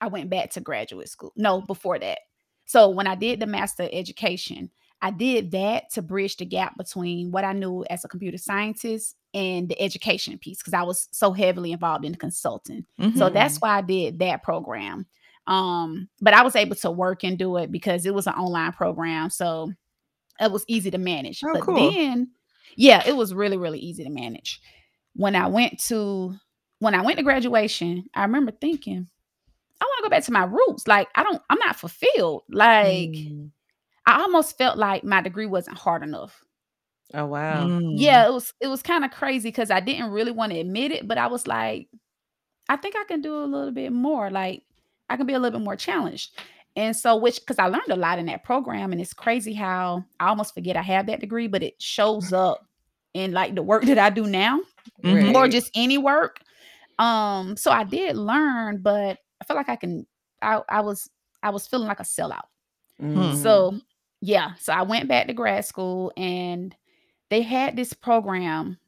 I went back to graduate school. No, before that. So when I did the master education, I did that to bridge the gap between what I knew as a computer scientist and the education piece because I was so heavily involved in consulting. So hmm that's Mhm. why I did that program. Um, but I was able to work and do it because it was an online program. So it was easy to manage. Oh, But cool. then, yeah, it was really, really easy to manage. When I went to when I went to graduation, I remember thinking, I want to go back to my roots. Like, I don't, I'm not fulfilled. Like, Mm. I almost felt like my degree wasn't hard enough. Oh wow. Mm. Yeah, it was it was kind of crazy because I didn't really want to admit it, but I was like, I think I can do a little bit more. Like, I can be a little bit more challenged. And so, which because I learned a lot in that program, and it's crazy how I almost forget I have that degree, but it shows up in like the work that I do now, Mhm. or just any work. Um, so I did learn, but I feel like I can. I I was I was feeling like a sellout. Mm. So yeah, so I went back to grad school and they had this program.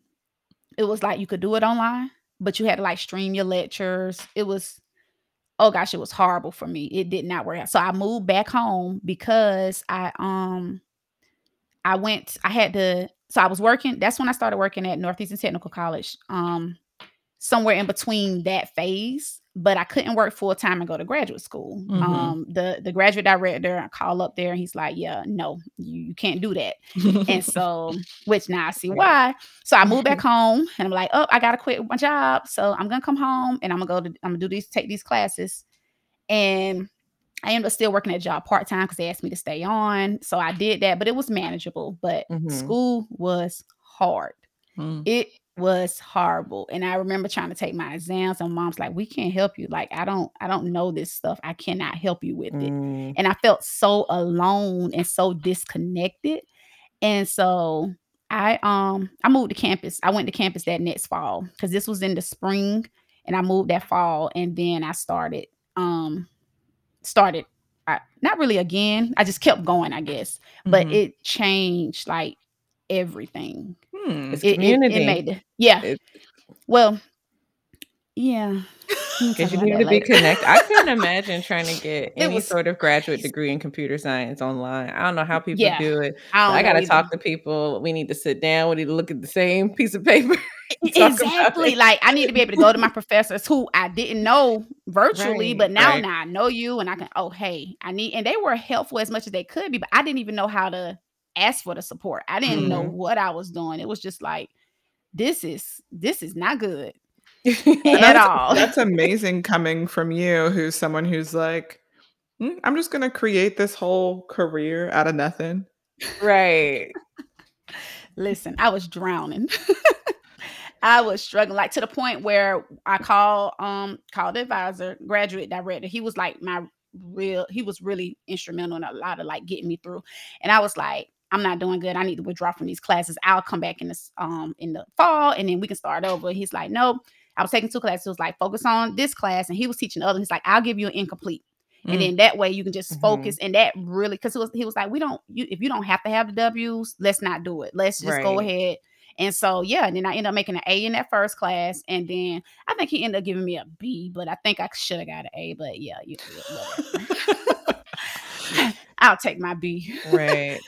It was like you could do it online, but you had to like stream your lectures. It was oh gosh, it was horrible for me. It did not work out. So I moved back home because I um I went I had to so I was working that's when I started working at Northeastern Technical College. Um somewhere in between that phase, but I couldn't work full time and go to graduate school. Mhm. Um, the the graduate director, I call up there and he's like, "Yeah, no, you, you can't do that." And so, which now I see why. So I moved back home and I'm like, "Oh, I gotta quit my job, so I'm gonna come home and I'm gonna go to I'm gonna do these take these classes." And I ended up still working at a job part time because they asked me to stay on, so I did that, but it was manageable. But Mhm. school was hard. Mm. It was horrible. And I remember trying to take my exams, and mom's like, "We can't help you. Like, I don't, I don't know this stuff. I cannot help you with it." Mm. And I felt so alone and so disconnected. And so I um I moved to campus. I went to campus that next fall because this was in the spring, and I moved that fall, and then I started um started I, not really again. I just kept going, I guess, but Mhm. it changed like everything. Hmm. It's It, it, community. it made it, yeah. It- well, yeah. Because you need to be connected. I couldn't imagine trying to get any was sort of graduate degree in computer science online. I don't know how people Yeah, do it. I I gotta talk to people. We need to sit down. We need to look at the same piece of paper and talk about Exactly. Like I need to be able to go to my professors who I didn't know virtually, Right. but now Right. now I know you and I can, oh hey, I need and they were helpful as much as they could be, but I didn't even know how to ask for the support. I didn't know Mhm. what I was doing. It was just like, this is this is not good at that's all. that's amazing coming from you, who's someone who's like, "Mm, I'm just gonna create this whole career out of nothing. right. Listen, I was drowning. I was struggling, like to the point where I called um called the advisor, graduate director. He was like my real, he was really instrumental in a lot of like getting me through. And I was like, I'm not doing good. I need to withdraw from these classes. I'll come back in this um in the fall and then we can start over. He's like, no, I was taking two classes. He was like, focus on this class, and he was teaching the other. He's like, I'll give you an incomplete. And Mm. then that way you can just focus, and that really because it was he was like, we don't you if you don't have to have the W's, let's not do it. Let's just go ahead. And so yeah, and then I ended up making an A in that first class, and then I think he ended up giving me a B, but I think I should have got an A. But yeah, you. I'll take my B. Right.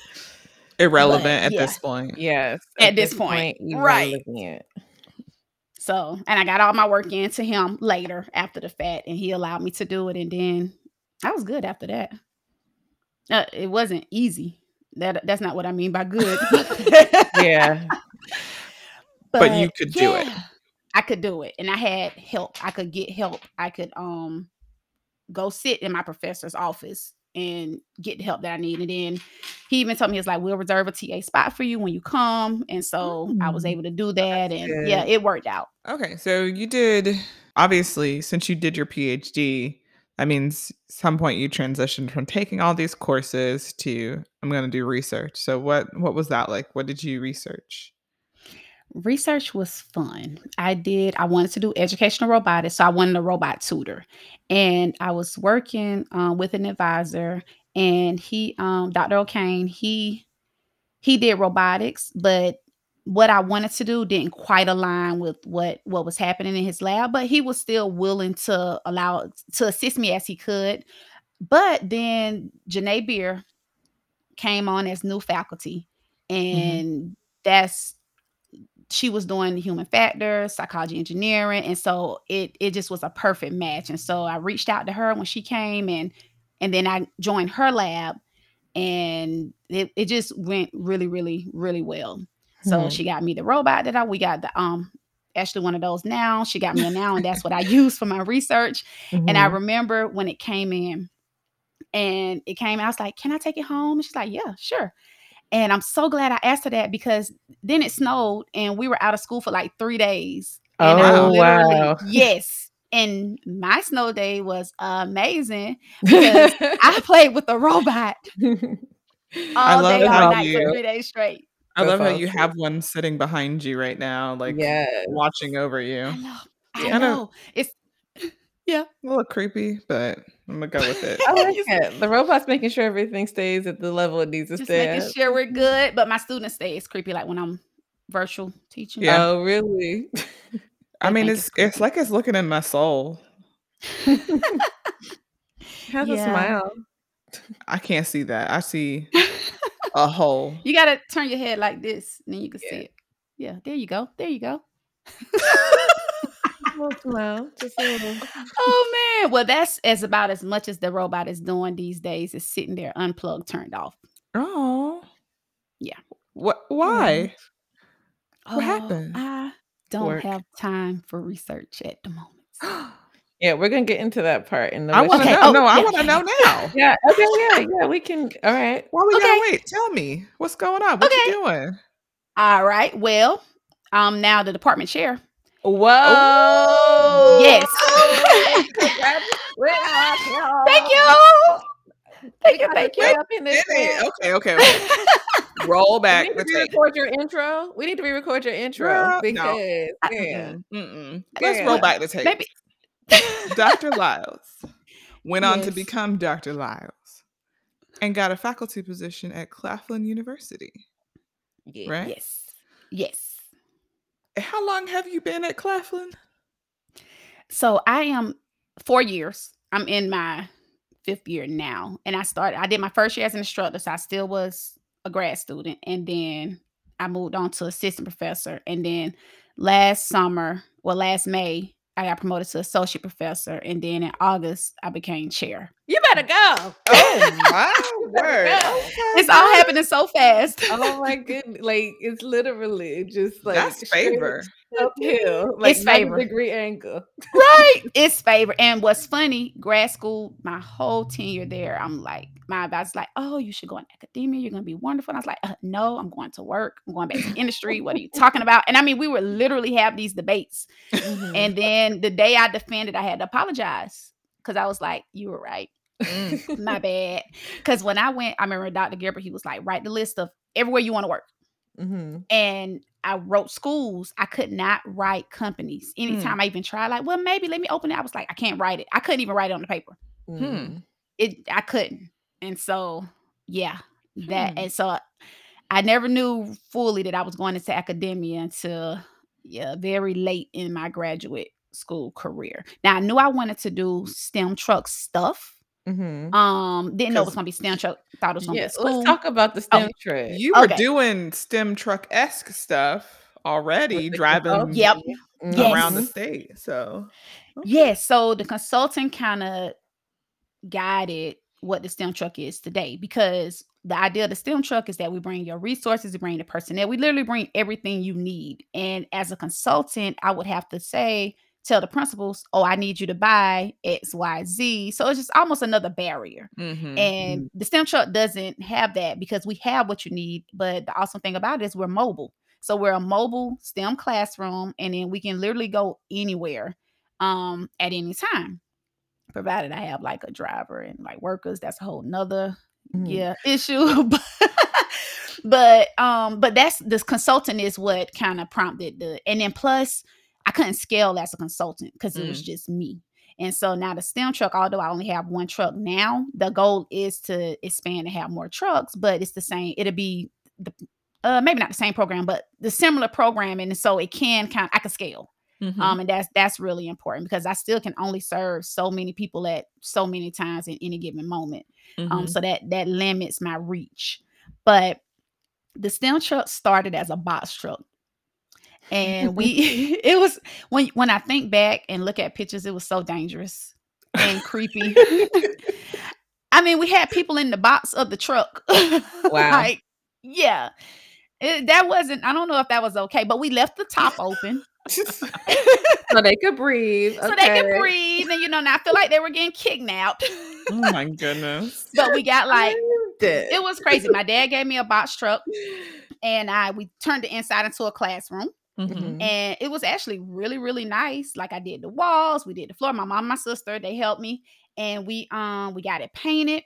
Irrelevant But, at yeah. this point. Yes. At this point, right. So, and I got all my work into him later after the fact, and he allowed me to do it. And then I was good after that. Uh, it wasn't easy. That that's not what I mean by good. Yeah. But you could do it. I could do it, and I had help. I could get help. I could um go sit in my professor's office and get the help that I needed. And then he even told me, "It's like we'll reserve a TA spot for you when you come." And so I was Mm. able to do that, and good. yeah, it worked out. Okay, so you did obviously since you did your PhD, that means some point you transitioned from taking all these courses to I'm going to do research. So what what was that like? What did you research? Research was fun. I did, I wanted to do educational robotics, so I wanted a robot tutor. And I was working um, with an advisor, and he, um, Dr. O'Kane, he he did robotics, but what I wanted to do didn't quite align with what what was happening in his lab, but he was still willing to allow to assist me as he could. But then Jenay Beer came on as new faculty, and that's she was doing the human factors, psychology engineering, and so it it just was a perfect match. And so I reached out to her when she came, and and then I joined her lab, and it, it just went really, really, really well. So Hmm. she got me the robot that I we got the um actually one of those now. She got me a NAO, and that's what I use for my research. And I Mhm. remember when it came in, and it came, I was like, "Can I take it home?" And she's like, "Yeah, sure." And I'm so glad I asked her that because then it snowed and we were out of school for like three days. And Oh, wow. yes. And my snow day was amazing because I played with a robot all love day, all night for you- three days straight. I love That's how you have one sitting behind you right now, like Yes. watching over you. I know. I Yeah, know. know. It's A little creepy, but I'm gonna go with it. I like it. The robot's making sure everything stays at the level it needs to just stay making at. sure we're good. But my students say it's creepy, like when I'm virtual teaching. Yeah. Oh, really? I mean, it's it's it's like it's looking in my soul. Has a smile. I can't see that. I see a hole. You gotta turn your head like this, and then you can Yeah. see it. Yeah, there you go. There you go. A smile. Just a little. Oh man. Well, that's as about as much as the robot is doing these days is sitting there unplugged, turned off. Oh, Yeah. What? Why? Mm-hmm. What Oh, happened? I don't Work. have time for research at the moment. Yeah, we're gonna get into that part in the I want to Okay, know. oh, no, I yeah. want to know now. Yeah, okay, yeah, yeah, we can all right. Why we gotta wait? Tell me what's going on. What you doing? All right. Well, I'm now the department chair. Whoa! Yes. Oh, Thank you. Thank you. Thank you. Up in this Did it? thing. Okay, okay, okay. Roll We back need the to tape. record your intro. We need to re-record your intro Girl, no. because I- yeah. Mm-mm, mm-mm. Let's roll back the tape. Maybe. Dr. Liles went on to become Dr. Liles and got a faculty position at Claflin University, Yeah. right? Yes. Yes. How long have you been at Claflin? So I am four years. I'm in my fifth year now. And I started, I did my first year as an instructor. So I still was a grad student. And then I moved on to assistant professor. And then last summer, well, last May, I got promoted to associate professor. And then in August, I became chair. You better go. Oh my word. go. It's all happening so fast. Oh my goodness. Like it's literally just like That's straight favor. uphill. Like It's favor. degree angle. right. It's favor. And what's funny, grad school, my whole tenure there, I'm like, my advisor's like, oh, you should go in academia. You're going to be wonderful. And I was like, uh, no, I'm going to work. I'm going back to industry. What are you talking about? And I mean, we would literally have these debates. Mhm. And then the day I defended, I had to apologize because I was like, you were right. Mm. My bad. Because when I went, I remember Dr. Gilbert, he was like, write the list of everywhere you want to work. Mhm. and I wrote schools. I could not write companies. Anytime I even tried, like, well, maybe let me open it. I was like, I can't write it. I couldn't even write it on the paper. Mhm. It, I couldn't. And so, yeah, that. Hmm. And so, I never knew fully that I was going into academia until, yeah, very late in my graduate school career. Now I knew I wanted to do STEM truck stuff. Mhm. Um, didn't know it was gonna be STEM truck. Thought it was gonna Yeah, be school. let's talk about the STEM truck. You were Okay. doing STEM truck esque stuff already, the driving consulting. Yep. Mhm. around the state. So Yeah, so the consultant kind of guided what the STEM truck is today because the idea of the STEM truck is that we bring your resources, we bring the personnel, we literally bring everything you need. And as a consultant, I would have to say, tell the principals, oh, I need you to buy X, Y, Z. So it's just almost another barrier. mhm. And the STEM truck doesn't have that because we have what you need. But the awesome thing about it is we're mobile. So we're a mobile STEM classroom, and then we can literally go anywhere um, at any time, provided I have like a driver and like workers. That's a whole nother Mhm. yeah issue. but um, but that's this consultant is what kind of prompted the, and then plus I couldn't scale as a consultant because it was just me. And so now the STEM truck, although I only have one truck now, the goal is to expand and have more trucks, but it's the same. It'll be the uh, maybe not the same program, but the similar programming. And so it can kind of I can scale. Mhm. Um, and that's that's really important because I still can only serve so many people at so many times in any given moment. Um, Mhm. so that that limits my reach. But the STEM truck started as a box truck. And we it was when when I think back and look at pictures, it was so dangerous and creepy. I mean, we had people in the box of the truck. Wow. like, yeah. It- that wasn't, I don't know if that was okay, but we left the top open so they could breathe. so they could breathe. And you know, now I feel like they were getting kidnapped. oh my goodness. but we got like it was crazy. My dad gave me a box truck and I we turned the inside into a classroom. Mhm. Mhm. And it was actually really, really nice. Like I did the walls, we did the floor. My mom, and my sister, they helped me. And we um we got it painted.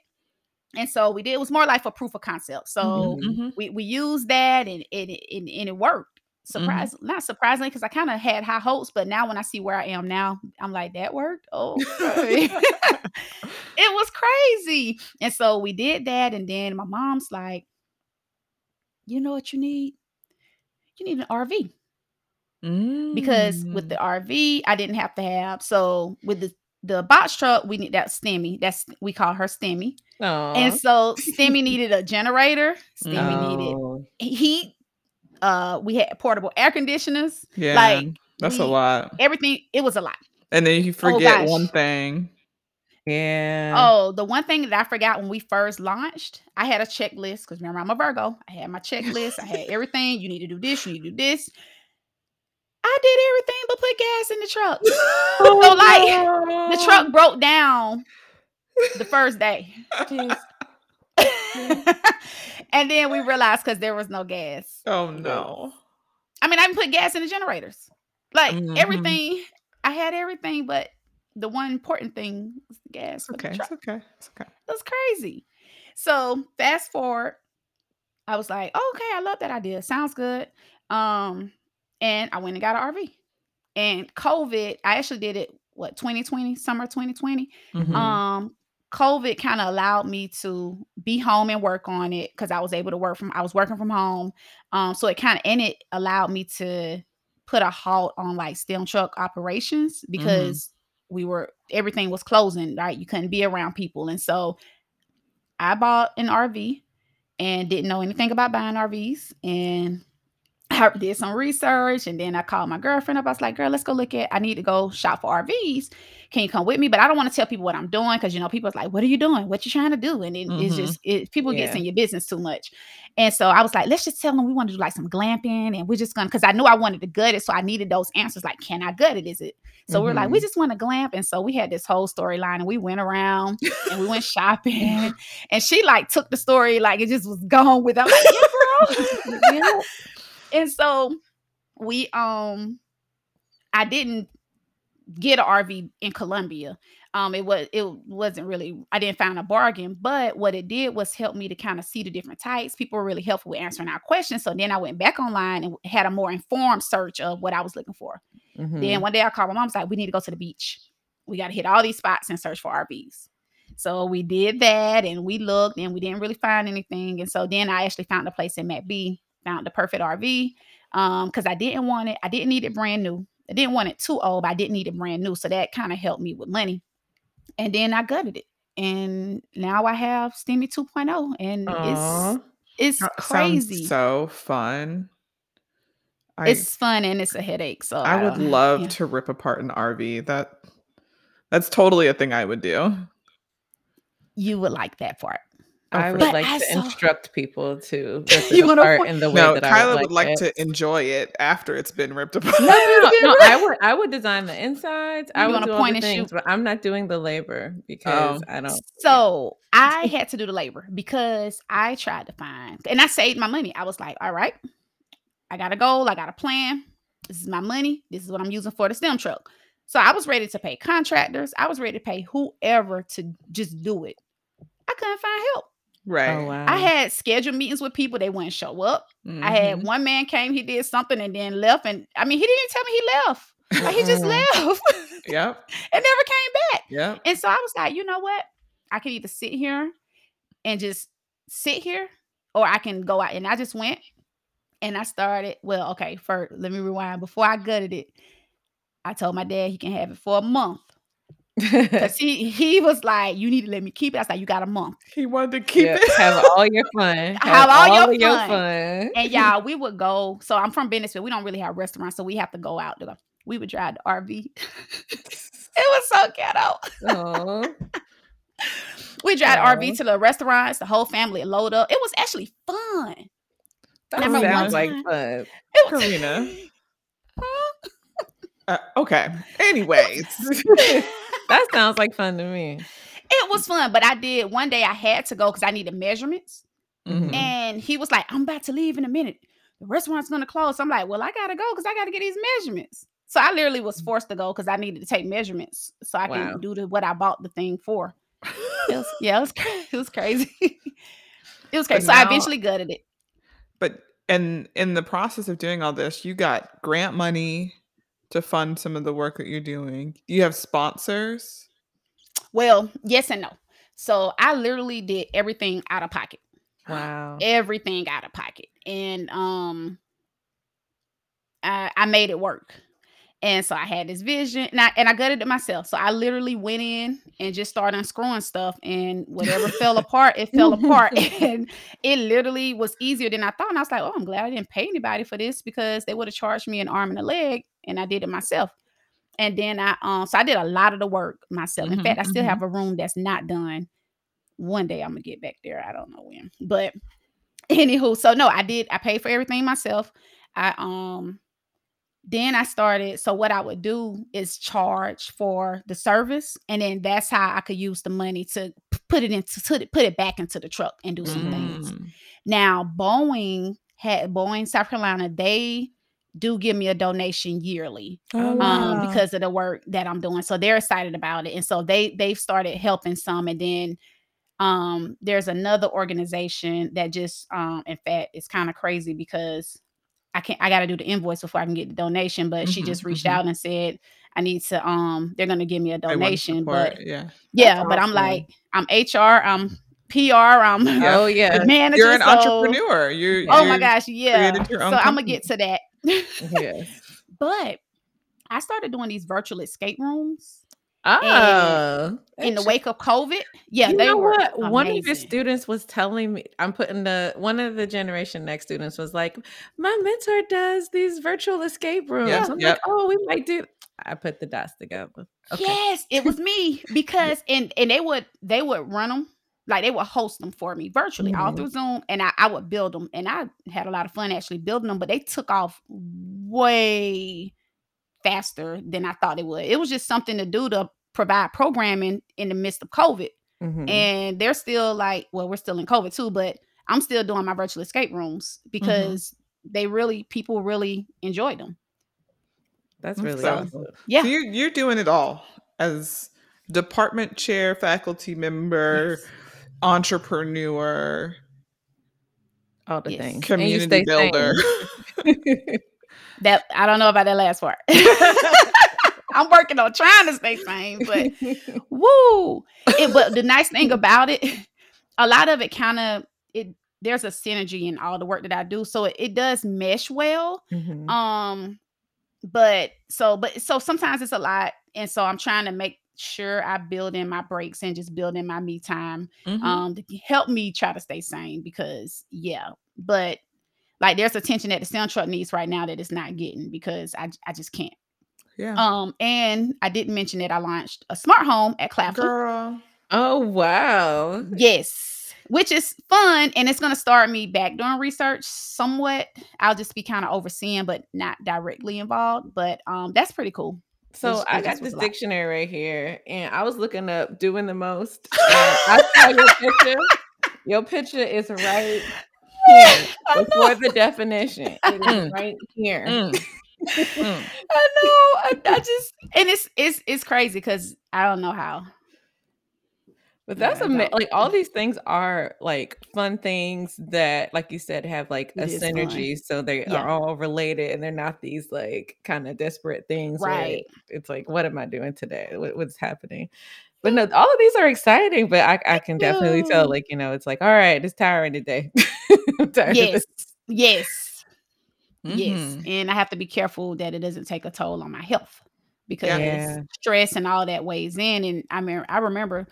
And so we did it was more like a proof of concept. So Mhm. we we used that and it and, and it worked. Surprise, not surprisingly, because I kind of had high hopes, but now when I see where I am now, I'm like, that worked. Oh, it was crazy. And so we did that. And then my mom's like, you know what you need? You need an RV. Because with the Mm. RV, I didn't have to have. So with the the box truck, we need that STEMI. That's we call her STEMI. Aw. And so STEMI needed a generator. STEMI needed heat. Uh, we had portable air conditioners. yeah, like, that's a lot. Everything. It was a lot. And then you forget gosh. one thing. Yeah. Oh, the one thing that I forgot when we first launched, I had a checklist because remember I'm a Virgo. I had my checklist. I had everything. You need to do this. You need to do this. I did everything but put gas in the truck. So like the truck broke down the first day. Jeez. and then we realized because there was no gas. Oh no. I mean, I didn't put gas in the generators. Like Mhm. everything, I had everything, but the one important thing was the gas. for the Okay, it's okay. It's okay. It was crazy. So fast forward, I was like, "Oh, okay, I love that idea. Sounds good. Um, and I went and got an RV. And COVID, I actually did it what 2020, summer 2020. Mhm. Um, COVID kind of allowed me to be home and work on it because I was able to work from I was working from home. Um, so it kind of and it allowed me to put a halt on like STEM truck operations because we were everything was closing, right? You couldn't be around people. And so I bought an RV and didn't know anything about buying RVs. And I did some research and then I called my girlfriend up. I was like, girl, let's go look at I need to go shop for RVs. Can you come with me? But I don't want to tell people what I'm doing because you know, people's like, what are you doing? What you trying to do? And it, it's Mhm. just it people gets Yeah. in your business too much. And so I was like, let's just tell them we want to do like some glamping and we're just gonna because I knew I wanted to gut it. So I needed those answers. Like, can I gut it? Is it so we're like, we just want to glamp. And so we had this whole storyline and we went around and we went shopping. And she like took the story, like it just was gone with. I'm like, yeah, girl. Yeah. And so we um I didn't get an RV in Columbia. Um it was it wasn't really I didn't find a bargain, but what it did was help me to kind of see the different types. People were really helpful with answering our questions. So then I went back online and had a more informed search of what I was looking for. Mhm. Then one day I called my mom, I was like, we need to go to the beach. We got to hit all these spots and search for RVs. So we did that and we looked and we didn't really find anything. And so then I actually found a place in McBee, found the perfect RV. Um, because I didn't want it, I didn't need it brand new. I didn't want it too old, but I didn't need it brand new. So that kind of helped me with money. And then I gutted it. And now I have Steamy 2.0 and Aw. it's it's crazy. so fun. I it's fun and it's a headache. So I would love yeah. to rip apart an RV. That that's totally a thing I would do. you would like that part. Oh, I would But like to saw- instruct people to rip You it wanna apart for- in the way No, that Kyla I would like it. to enjoy it after it's been ripped apart. No, no, no, I would I would design the insides. I would wanna do all the and shoot? things, but I'm not doing the labor because Oh. I don't. So I had to do the labor because I tried to find and I saved my money. I was like, all right, I got a goal, I got a plan. This is my money. This is what I'm using for the STEM truck. So I was ready to pay contractors. I was ready to pay whoever to just do it. I couldn't find help. Right. Oh wow! I had scheduled meetings with people, they wouldn't show up. I had Mhm. one man came, he did something and then left. And I mean, he didn't tell me he left. Like, he just Mm. left Yep. and never came back. Yep. And so I was like, you know what? I can either sit here and just sit here, or I can go out. And I just went and I started. Well, okay, first, let me rewind. Before I gutted it, I told my dad he can have it for a month. Because he he was like, You need to let me keep it. I was like, You got a month. He wanted to keep Yeah, it. have all your fun. Have all your of your fun. fun. And y'all, we would go. So I'm from Bennettsville. We don't really have restaurants, so we have to go out to go. We would drive the RV. it was so ghetto. Aw. We drive the Aw. RV to the restaurants, the whole family load up. It was actually fun. That Remember one sounds like fun. It was Karina. Uh, okay. Anyways. That sounds like fun to me. it was fun, but I did one day I had to go because I needed measurements. Mhm. And he was like, I'm about to leave in a minute. The restaurant's gonna close. I'm like, well, I gotta go because I gotta get these measurements. So I literally was forced to go because I needed to take measurements so I Wow. can do the, what I bought the thing for. It was, yeah, it was it was crazy. it was But crazy. So I eventually gutted it. But and in the process of doing all this, you got grant money to fund some of the work that you're doing. Do you have sponsors. Well, yes and no. So I literally did everything out of pocket. Wow. everything out of pocket and um I, I made it work and so i had this vision and I, and I gutted it myself so i literally went in and just started unscrewing stuff and whatever fell apart it fell apart and it literally was easier than i thought and i was like oh i'm glad i didn't pay anybody for this because they would have charged me an arm and a leg and i did it myself and then i um so i did a lot of the work myself in Mhm, fact i still mhm. have a room that's not done one day I'm gonna get back there. I don't know when. But anywho, so no, I did I paid for everything myself. I um then I started. So what I would do is charge for the service, and then that's how I could use the money to put it into put it, put it back into the truck and do some things. Mm. Now, Boeing had Boeing, South Carolina, they do give me a donation yearly Oh, um wow. because of the work that I'm doing. So they're excited about it. And so they they've started helping some and then um there's another organization that just um in fact it's kind of crazy because I can't I got to do the invoice before I can get the donation, but she Mhm, just reached mhm. out and said I need to um they're going to give me a donation, support, but yeah. yeah, but I'm like I'm HR, I'm PR, I'm Yeah. Oh yeah. manager. You're an so- entrepreneur. You Oh my gosh, yeah. So own I'm gonna get to that. yes. but I started doing these virtual escape rooms Oh. in the wake of COVID. Yeah, you they know were what? One of your students was telling me. I'm putting the one of the Generation Next students was like, "My mentor does these virtual escape rooms." I'm yep. like, "Oh, we might do." I put the dots together. Okay. Yes, it was me because and and they would they would run them like they would host them for me virtually all Mhm. through Zoom, and I, I would build them, and I had a lot of fun actually building them. But they took off way faster than I thought it would. It was just something to do to provide programming in the midst of COVID, Mhm. and they're still like, well, we're still in COVID too, but I'm still doing my virtual escape rooms because they really people really enjoyed them. That's That's really so- awesome. Yeah. So you're you're doing it all as department chair, faculty member, Yes. entrepreneur, All the Yes. things. And you community stay builder. That I don't know about that last part. I'm working on trying to stay sane, but woo! It, but the nice thing about it, a lot of it kind of it. There's a synergy in all the work that I do, so it, it does mesh well. Mhm. Um, but so but so sometimes it's a lot, and so I'm trying to make sure I build in my breaks and just build in my me time Mhm. um to help me try to stay sane because yeah but like there's attention that the STEM truck needs right now that it's not getting because i, I just can't yeah. um and i didn't mention that i launched a smart home at claflin Girl. Oh wow. yes which is fun and it's going to start me back doing research somewhat i'll just be kind of overseeing but not directly involved but um that's pretty cool So It's- I got this a lot. dictionary right here, and I was looking up doing the most. I saw your picture. Your picture is right here before the definition. Mm. right here. Mm. Mm. I know. I, I just and it's it's it's crazy because I don't know how. But that's Yeah, I like all these things are like fun things that, like you said, have like a It fun. synergy. So they Yeah. are all related, and they're not these like kind of desperate things. Right. It's like, what am I doing today? What, what's happening? But no, all of these are exciting. But I, I can definitely tell, like you know, it's like, all right, it's tiring today. I'm tired Yes. this. Yes. Yes. Mhm. And I have to be careful that it doesn't take a toll on my health because Yeah. stress and all that weighs in. And I mean, I remember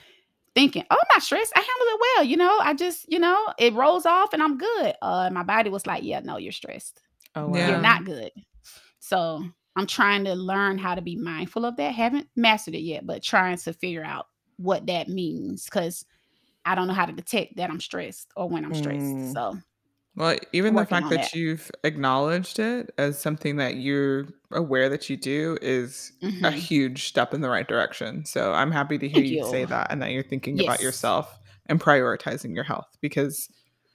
thinking, oh, I'm not stressed. I handle it well. You know, I just, you know, it rolls off and I'm good. Uh, my body was like, yeah, no, you're stressed. Oh wow. Yeah. You're not good. So I'm trying to learn how to be mindful of that. Haven't mastered it yet, but trying to figure out what that means because I don't know how to detect that I'm stressed or when I'm stressed. Mm. So Well, even the fact that that. you've acknowledged it as something that you're aware that you do is a mhm. huge step in the right direction. So I'm happy to hear Thank you say that and that you're thinking about yourself and prioritizing your health because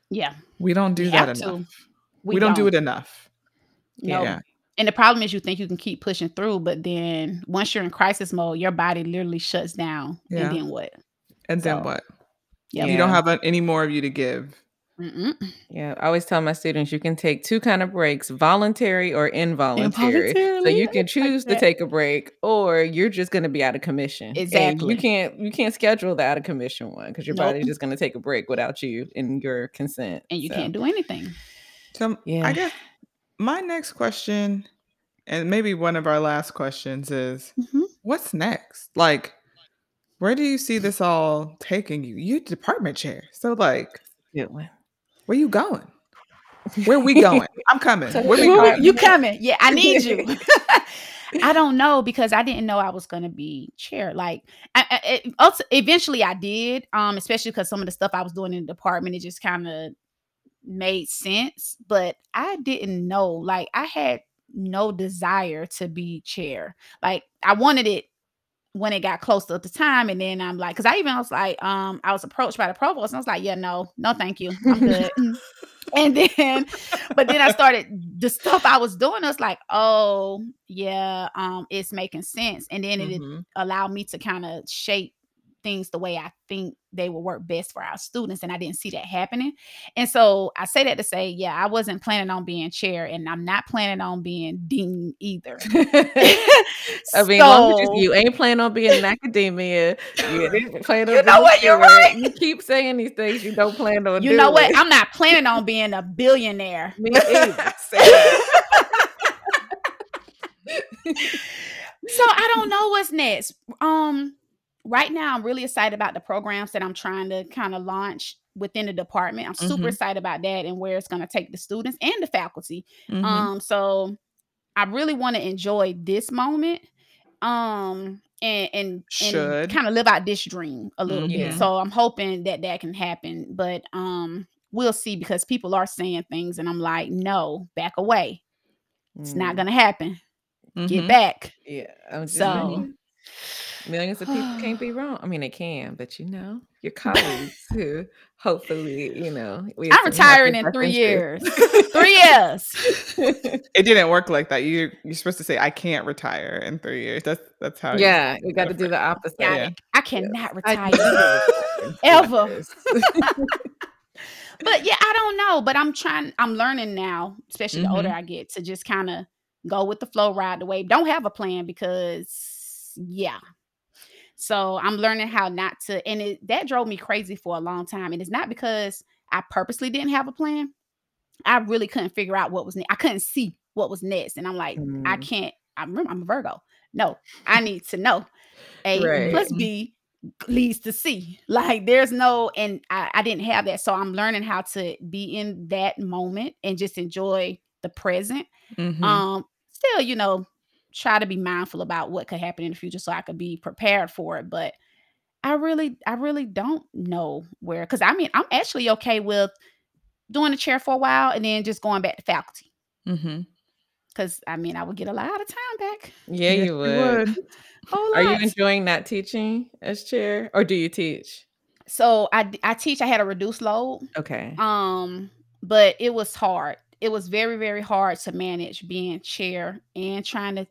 yeah, we don't do we that enough. to. We, don't, do it enough. No. Yeah. And the problem is you think you can keep pushing through, but then once you're in crisis mode, your body literally shuts down. Yeah. And then what? And then So, what? Yeah. You don't have any more of you to give. Mm-mm. Yeah, I always tell my students you can take two kind of breaks, voluntary or involuntary. So you I can like choose to take a break or you're just going to be out of commission. And Exactly. you can't you can't schedule the out of commission one cuz your Nope. body's just going to take a break without you and your consent. And you So, can't do anything. So Yeah. I guess my next question, and maybe one of our last questions, is Mhm. what's next? Like, where do you see this all taking you? You department chair. So like, good one. where you going? Where we going? I'm coming. So Where we where- going? You coming? Yeah, I need you. I don't know because I didn't know I was gonna be chair. Like, I, I, it- also, eventually I did. Um, especially because some of the stuff I was doing in the department, it just kind of made sense. But I didn't know. Like, I had no desire to be chair. Like, I wanted it when it got close to the time, and then I'm like, because I even was like, um, I was approached by the provost, and I was like, yeah, no, no, thank you, I'm good. and then, but then I started the stuff I was doing. I was like, oh yeah, um, it's making sense, and then it Mhm. allowed me to kind of shape things the way I think they will work best for our students. And I didn't see that happening. And so I say that to say, yeah, I wasn't planning on being chair and I'm not planning on being dean either. I mean, So- you, you ain't planning on being in academia, you planning on You know what? You're right. You keep saying these things you don't plan on you know what? I'm not planning on being a billionaire. Me either. So I don't know what's next. Um, right now I'm really excited about the programs that I'm trying to kind of launch within the department. I'm super Mhm. excited about that and where it's going to take the students and the faculty. Mhm. Um, so I really want to enjoy this moment. Um, and and, and kind of live out this dream a little Mhm. bit. So I'm hoping that that can happen, but um, we'll see because people are saying things, and I'm like, no, back away. It's not Mm, gonna happen. Get Mhm. back. Yeah, I'm So saying. Millions of people can't be wrong. I mean, they can, but you know, your colleagues who hopefully, you know, we I'm retiring in three years. three years. It didn't work like that. You you're supposed to say I can't retire in three years. That's that's how. you- yeah, we got to do the opposite. Yeah, Yeah. I cannot I retire. do retire in Ever. but yeah, I don't know. But I'm trying, I'm learning now, especially the older Mhm. I get, to just kind of go with the flow, ride the wave. Don't have a plan because yeah. So I'm learning how not to, and it that drove me crazy for a long time. And it's not because I purposely didn't have a plan. I really couldn't figure out what was next. I couldn't see what was next. And I'm like, I Mm. can't, I remember I'm a Virgo. No, I need to know. A Right. plus B leads to C. Like there's no, and I, I didn't have that. So I'm learning how to be in that moment and just enjoy the present. Mhm. Um, still, you know, try to be mindful about what could happen in the future so I could be prepared for it. But I really, I really don't know where because I mean, I'm actually okay with doing the chair for a while and then just going back to faculty. Mm-hmm. Because I mean, I would get a lot of time back. Yeah, Yes, you would. Whole Are you enjoying not teaching as chair, or do you teach? so I I teach. I had a reduced load. Okay. Um, but it was hard. It was very, very hard to manage being chair and trying to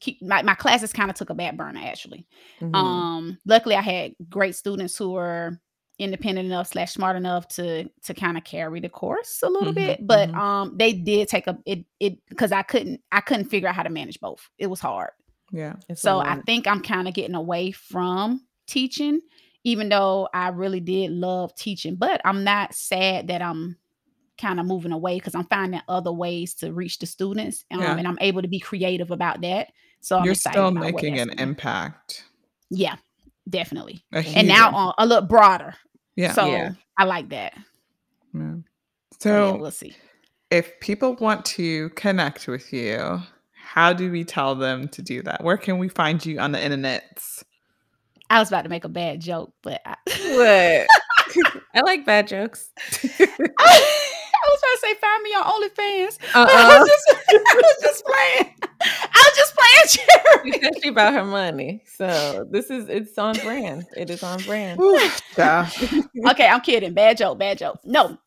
keep my, my classes kind of took a back burner actually. Mhm. Um, luckily I had great students who were independent enough slash smart enough to to kind of carry the course a little Mhm, bit. But mhm. um they did take a it it because I couldn't I couldn't figure out how to manage both. It was hard. Yeah. So I think I'm kind of getting away from teaching, even though I really did love teaching. But I'm not sad that I'm kind of moving away because I'm finding other ways to reach the students, um, Yeah. and I'm able to be creative about that. So I'm You're still making an going. impact. Yeah, definitely. A And now on a little broader. yeah. So Yeah. I like that. yeah. So yeah, So we'll see. if people want to connect with you, how do we tell them to do that? Where can we find you on the internet? I was about to make a bad joke, but I, What? I like bad jokes. I was trying to say find me on OnlyFans. But I Uh-uh. was just, I was just playing. I was just playing Jeremy. Because she about her money. So this is it's on brand. It is on brand. Whew, okay, I'm kidding. Bad joke, bad joke. No.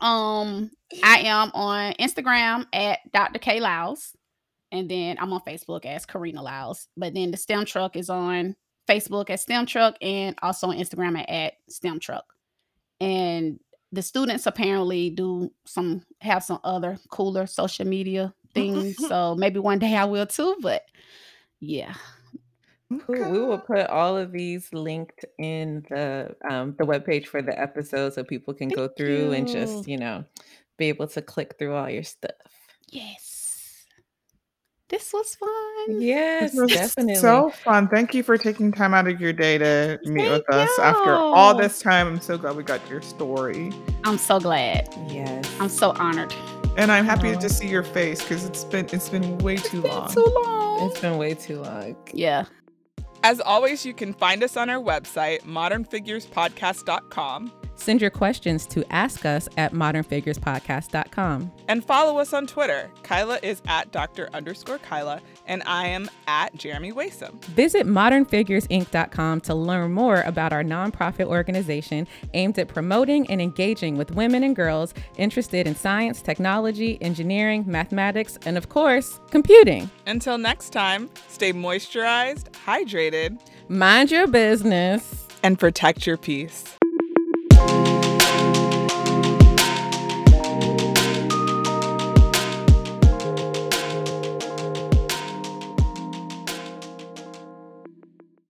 Um, I am on Instagram at Dr. K Liles. And then I'm on Facebook as Karina Liles. But then the STEM truck is on Facebook at STEM truck and also on Instagram at, at STEM truck. And the students apparently do some have some other cooler social media things. so maybe one day I will too. But yeah. Cool. We will put all of these linked in the um the webpage for the episode so people can go Thank through and just, you know, be able to click through all your stuff. Yes. This was fun. Yes, This was definitely. so fun. Thank you for taking time out of your day to meet Thank with us after all this time. I'm so glad we got your story. I'm so glad. yes. I'm so honored. And I'm happy to oh. just see your face because it's been it's been way too Been long. too long. It's been way too long. Yeah. As always, you can find us on our website, modernfigurespodcast.com, Send your questions to ask us at modernfigurespodcast.com. and follow us on Twitter. Kyla is at Dr. underscore Kyla, And I am at Jeremy Waisome. Visit modernfiguresinc.com to learn more about our nonprofit organization aimed at promoting and engaging with women and girls interested in science, technology, engineering, mathematics, and of course, computing. Until next time, stay moisturized, hydrated, mind your business, and protect your peace.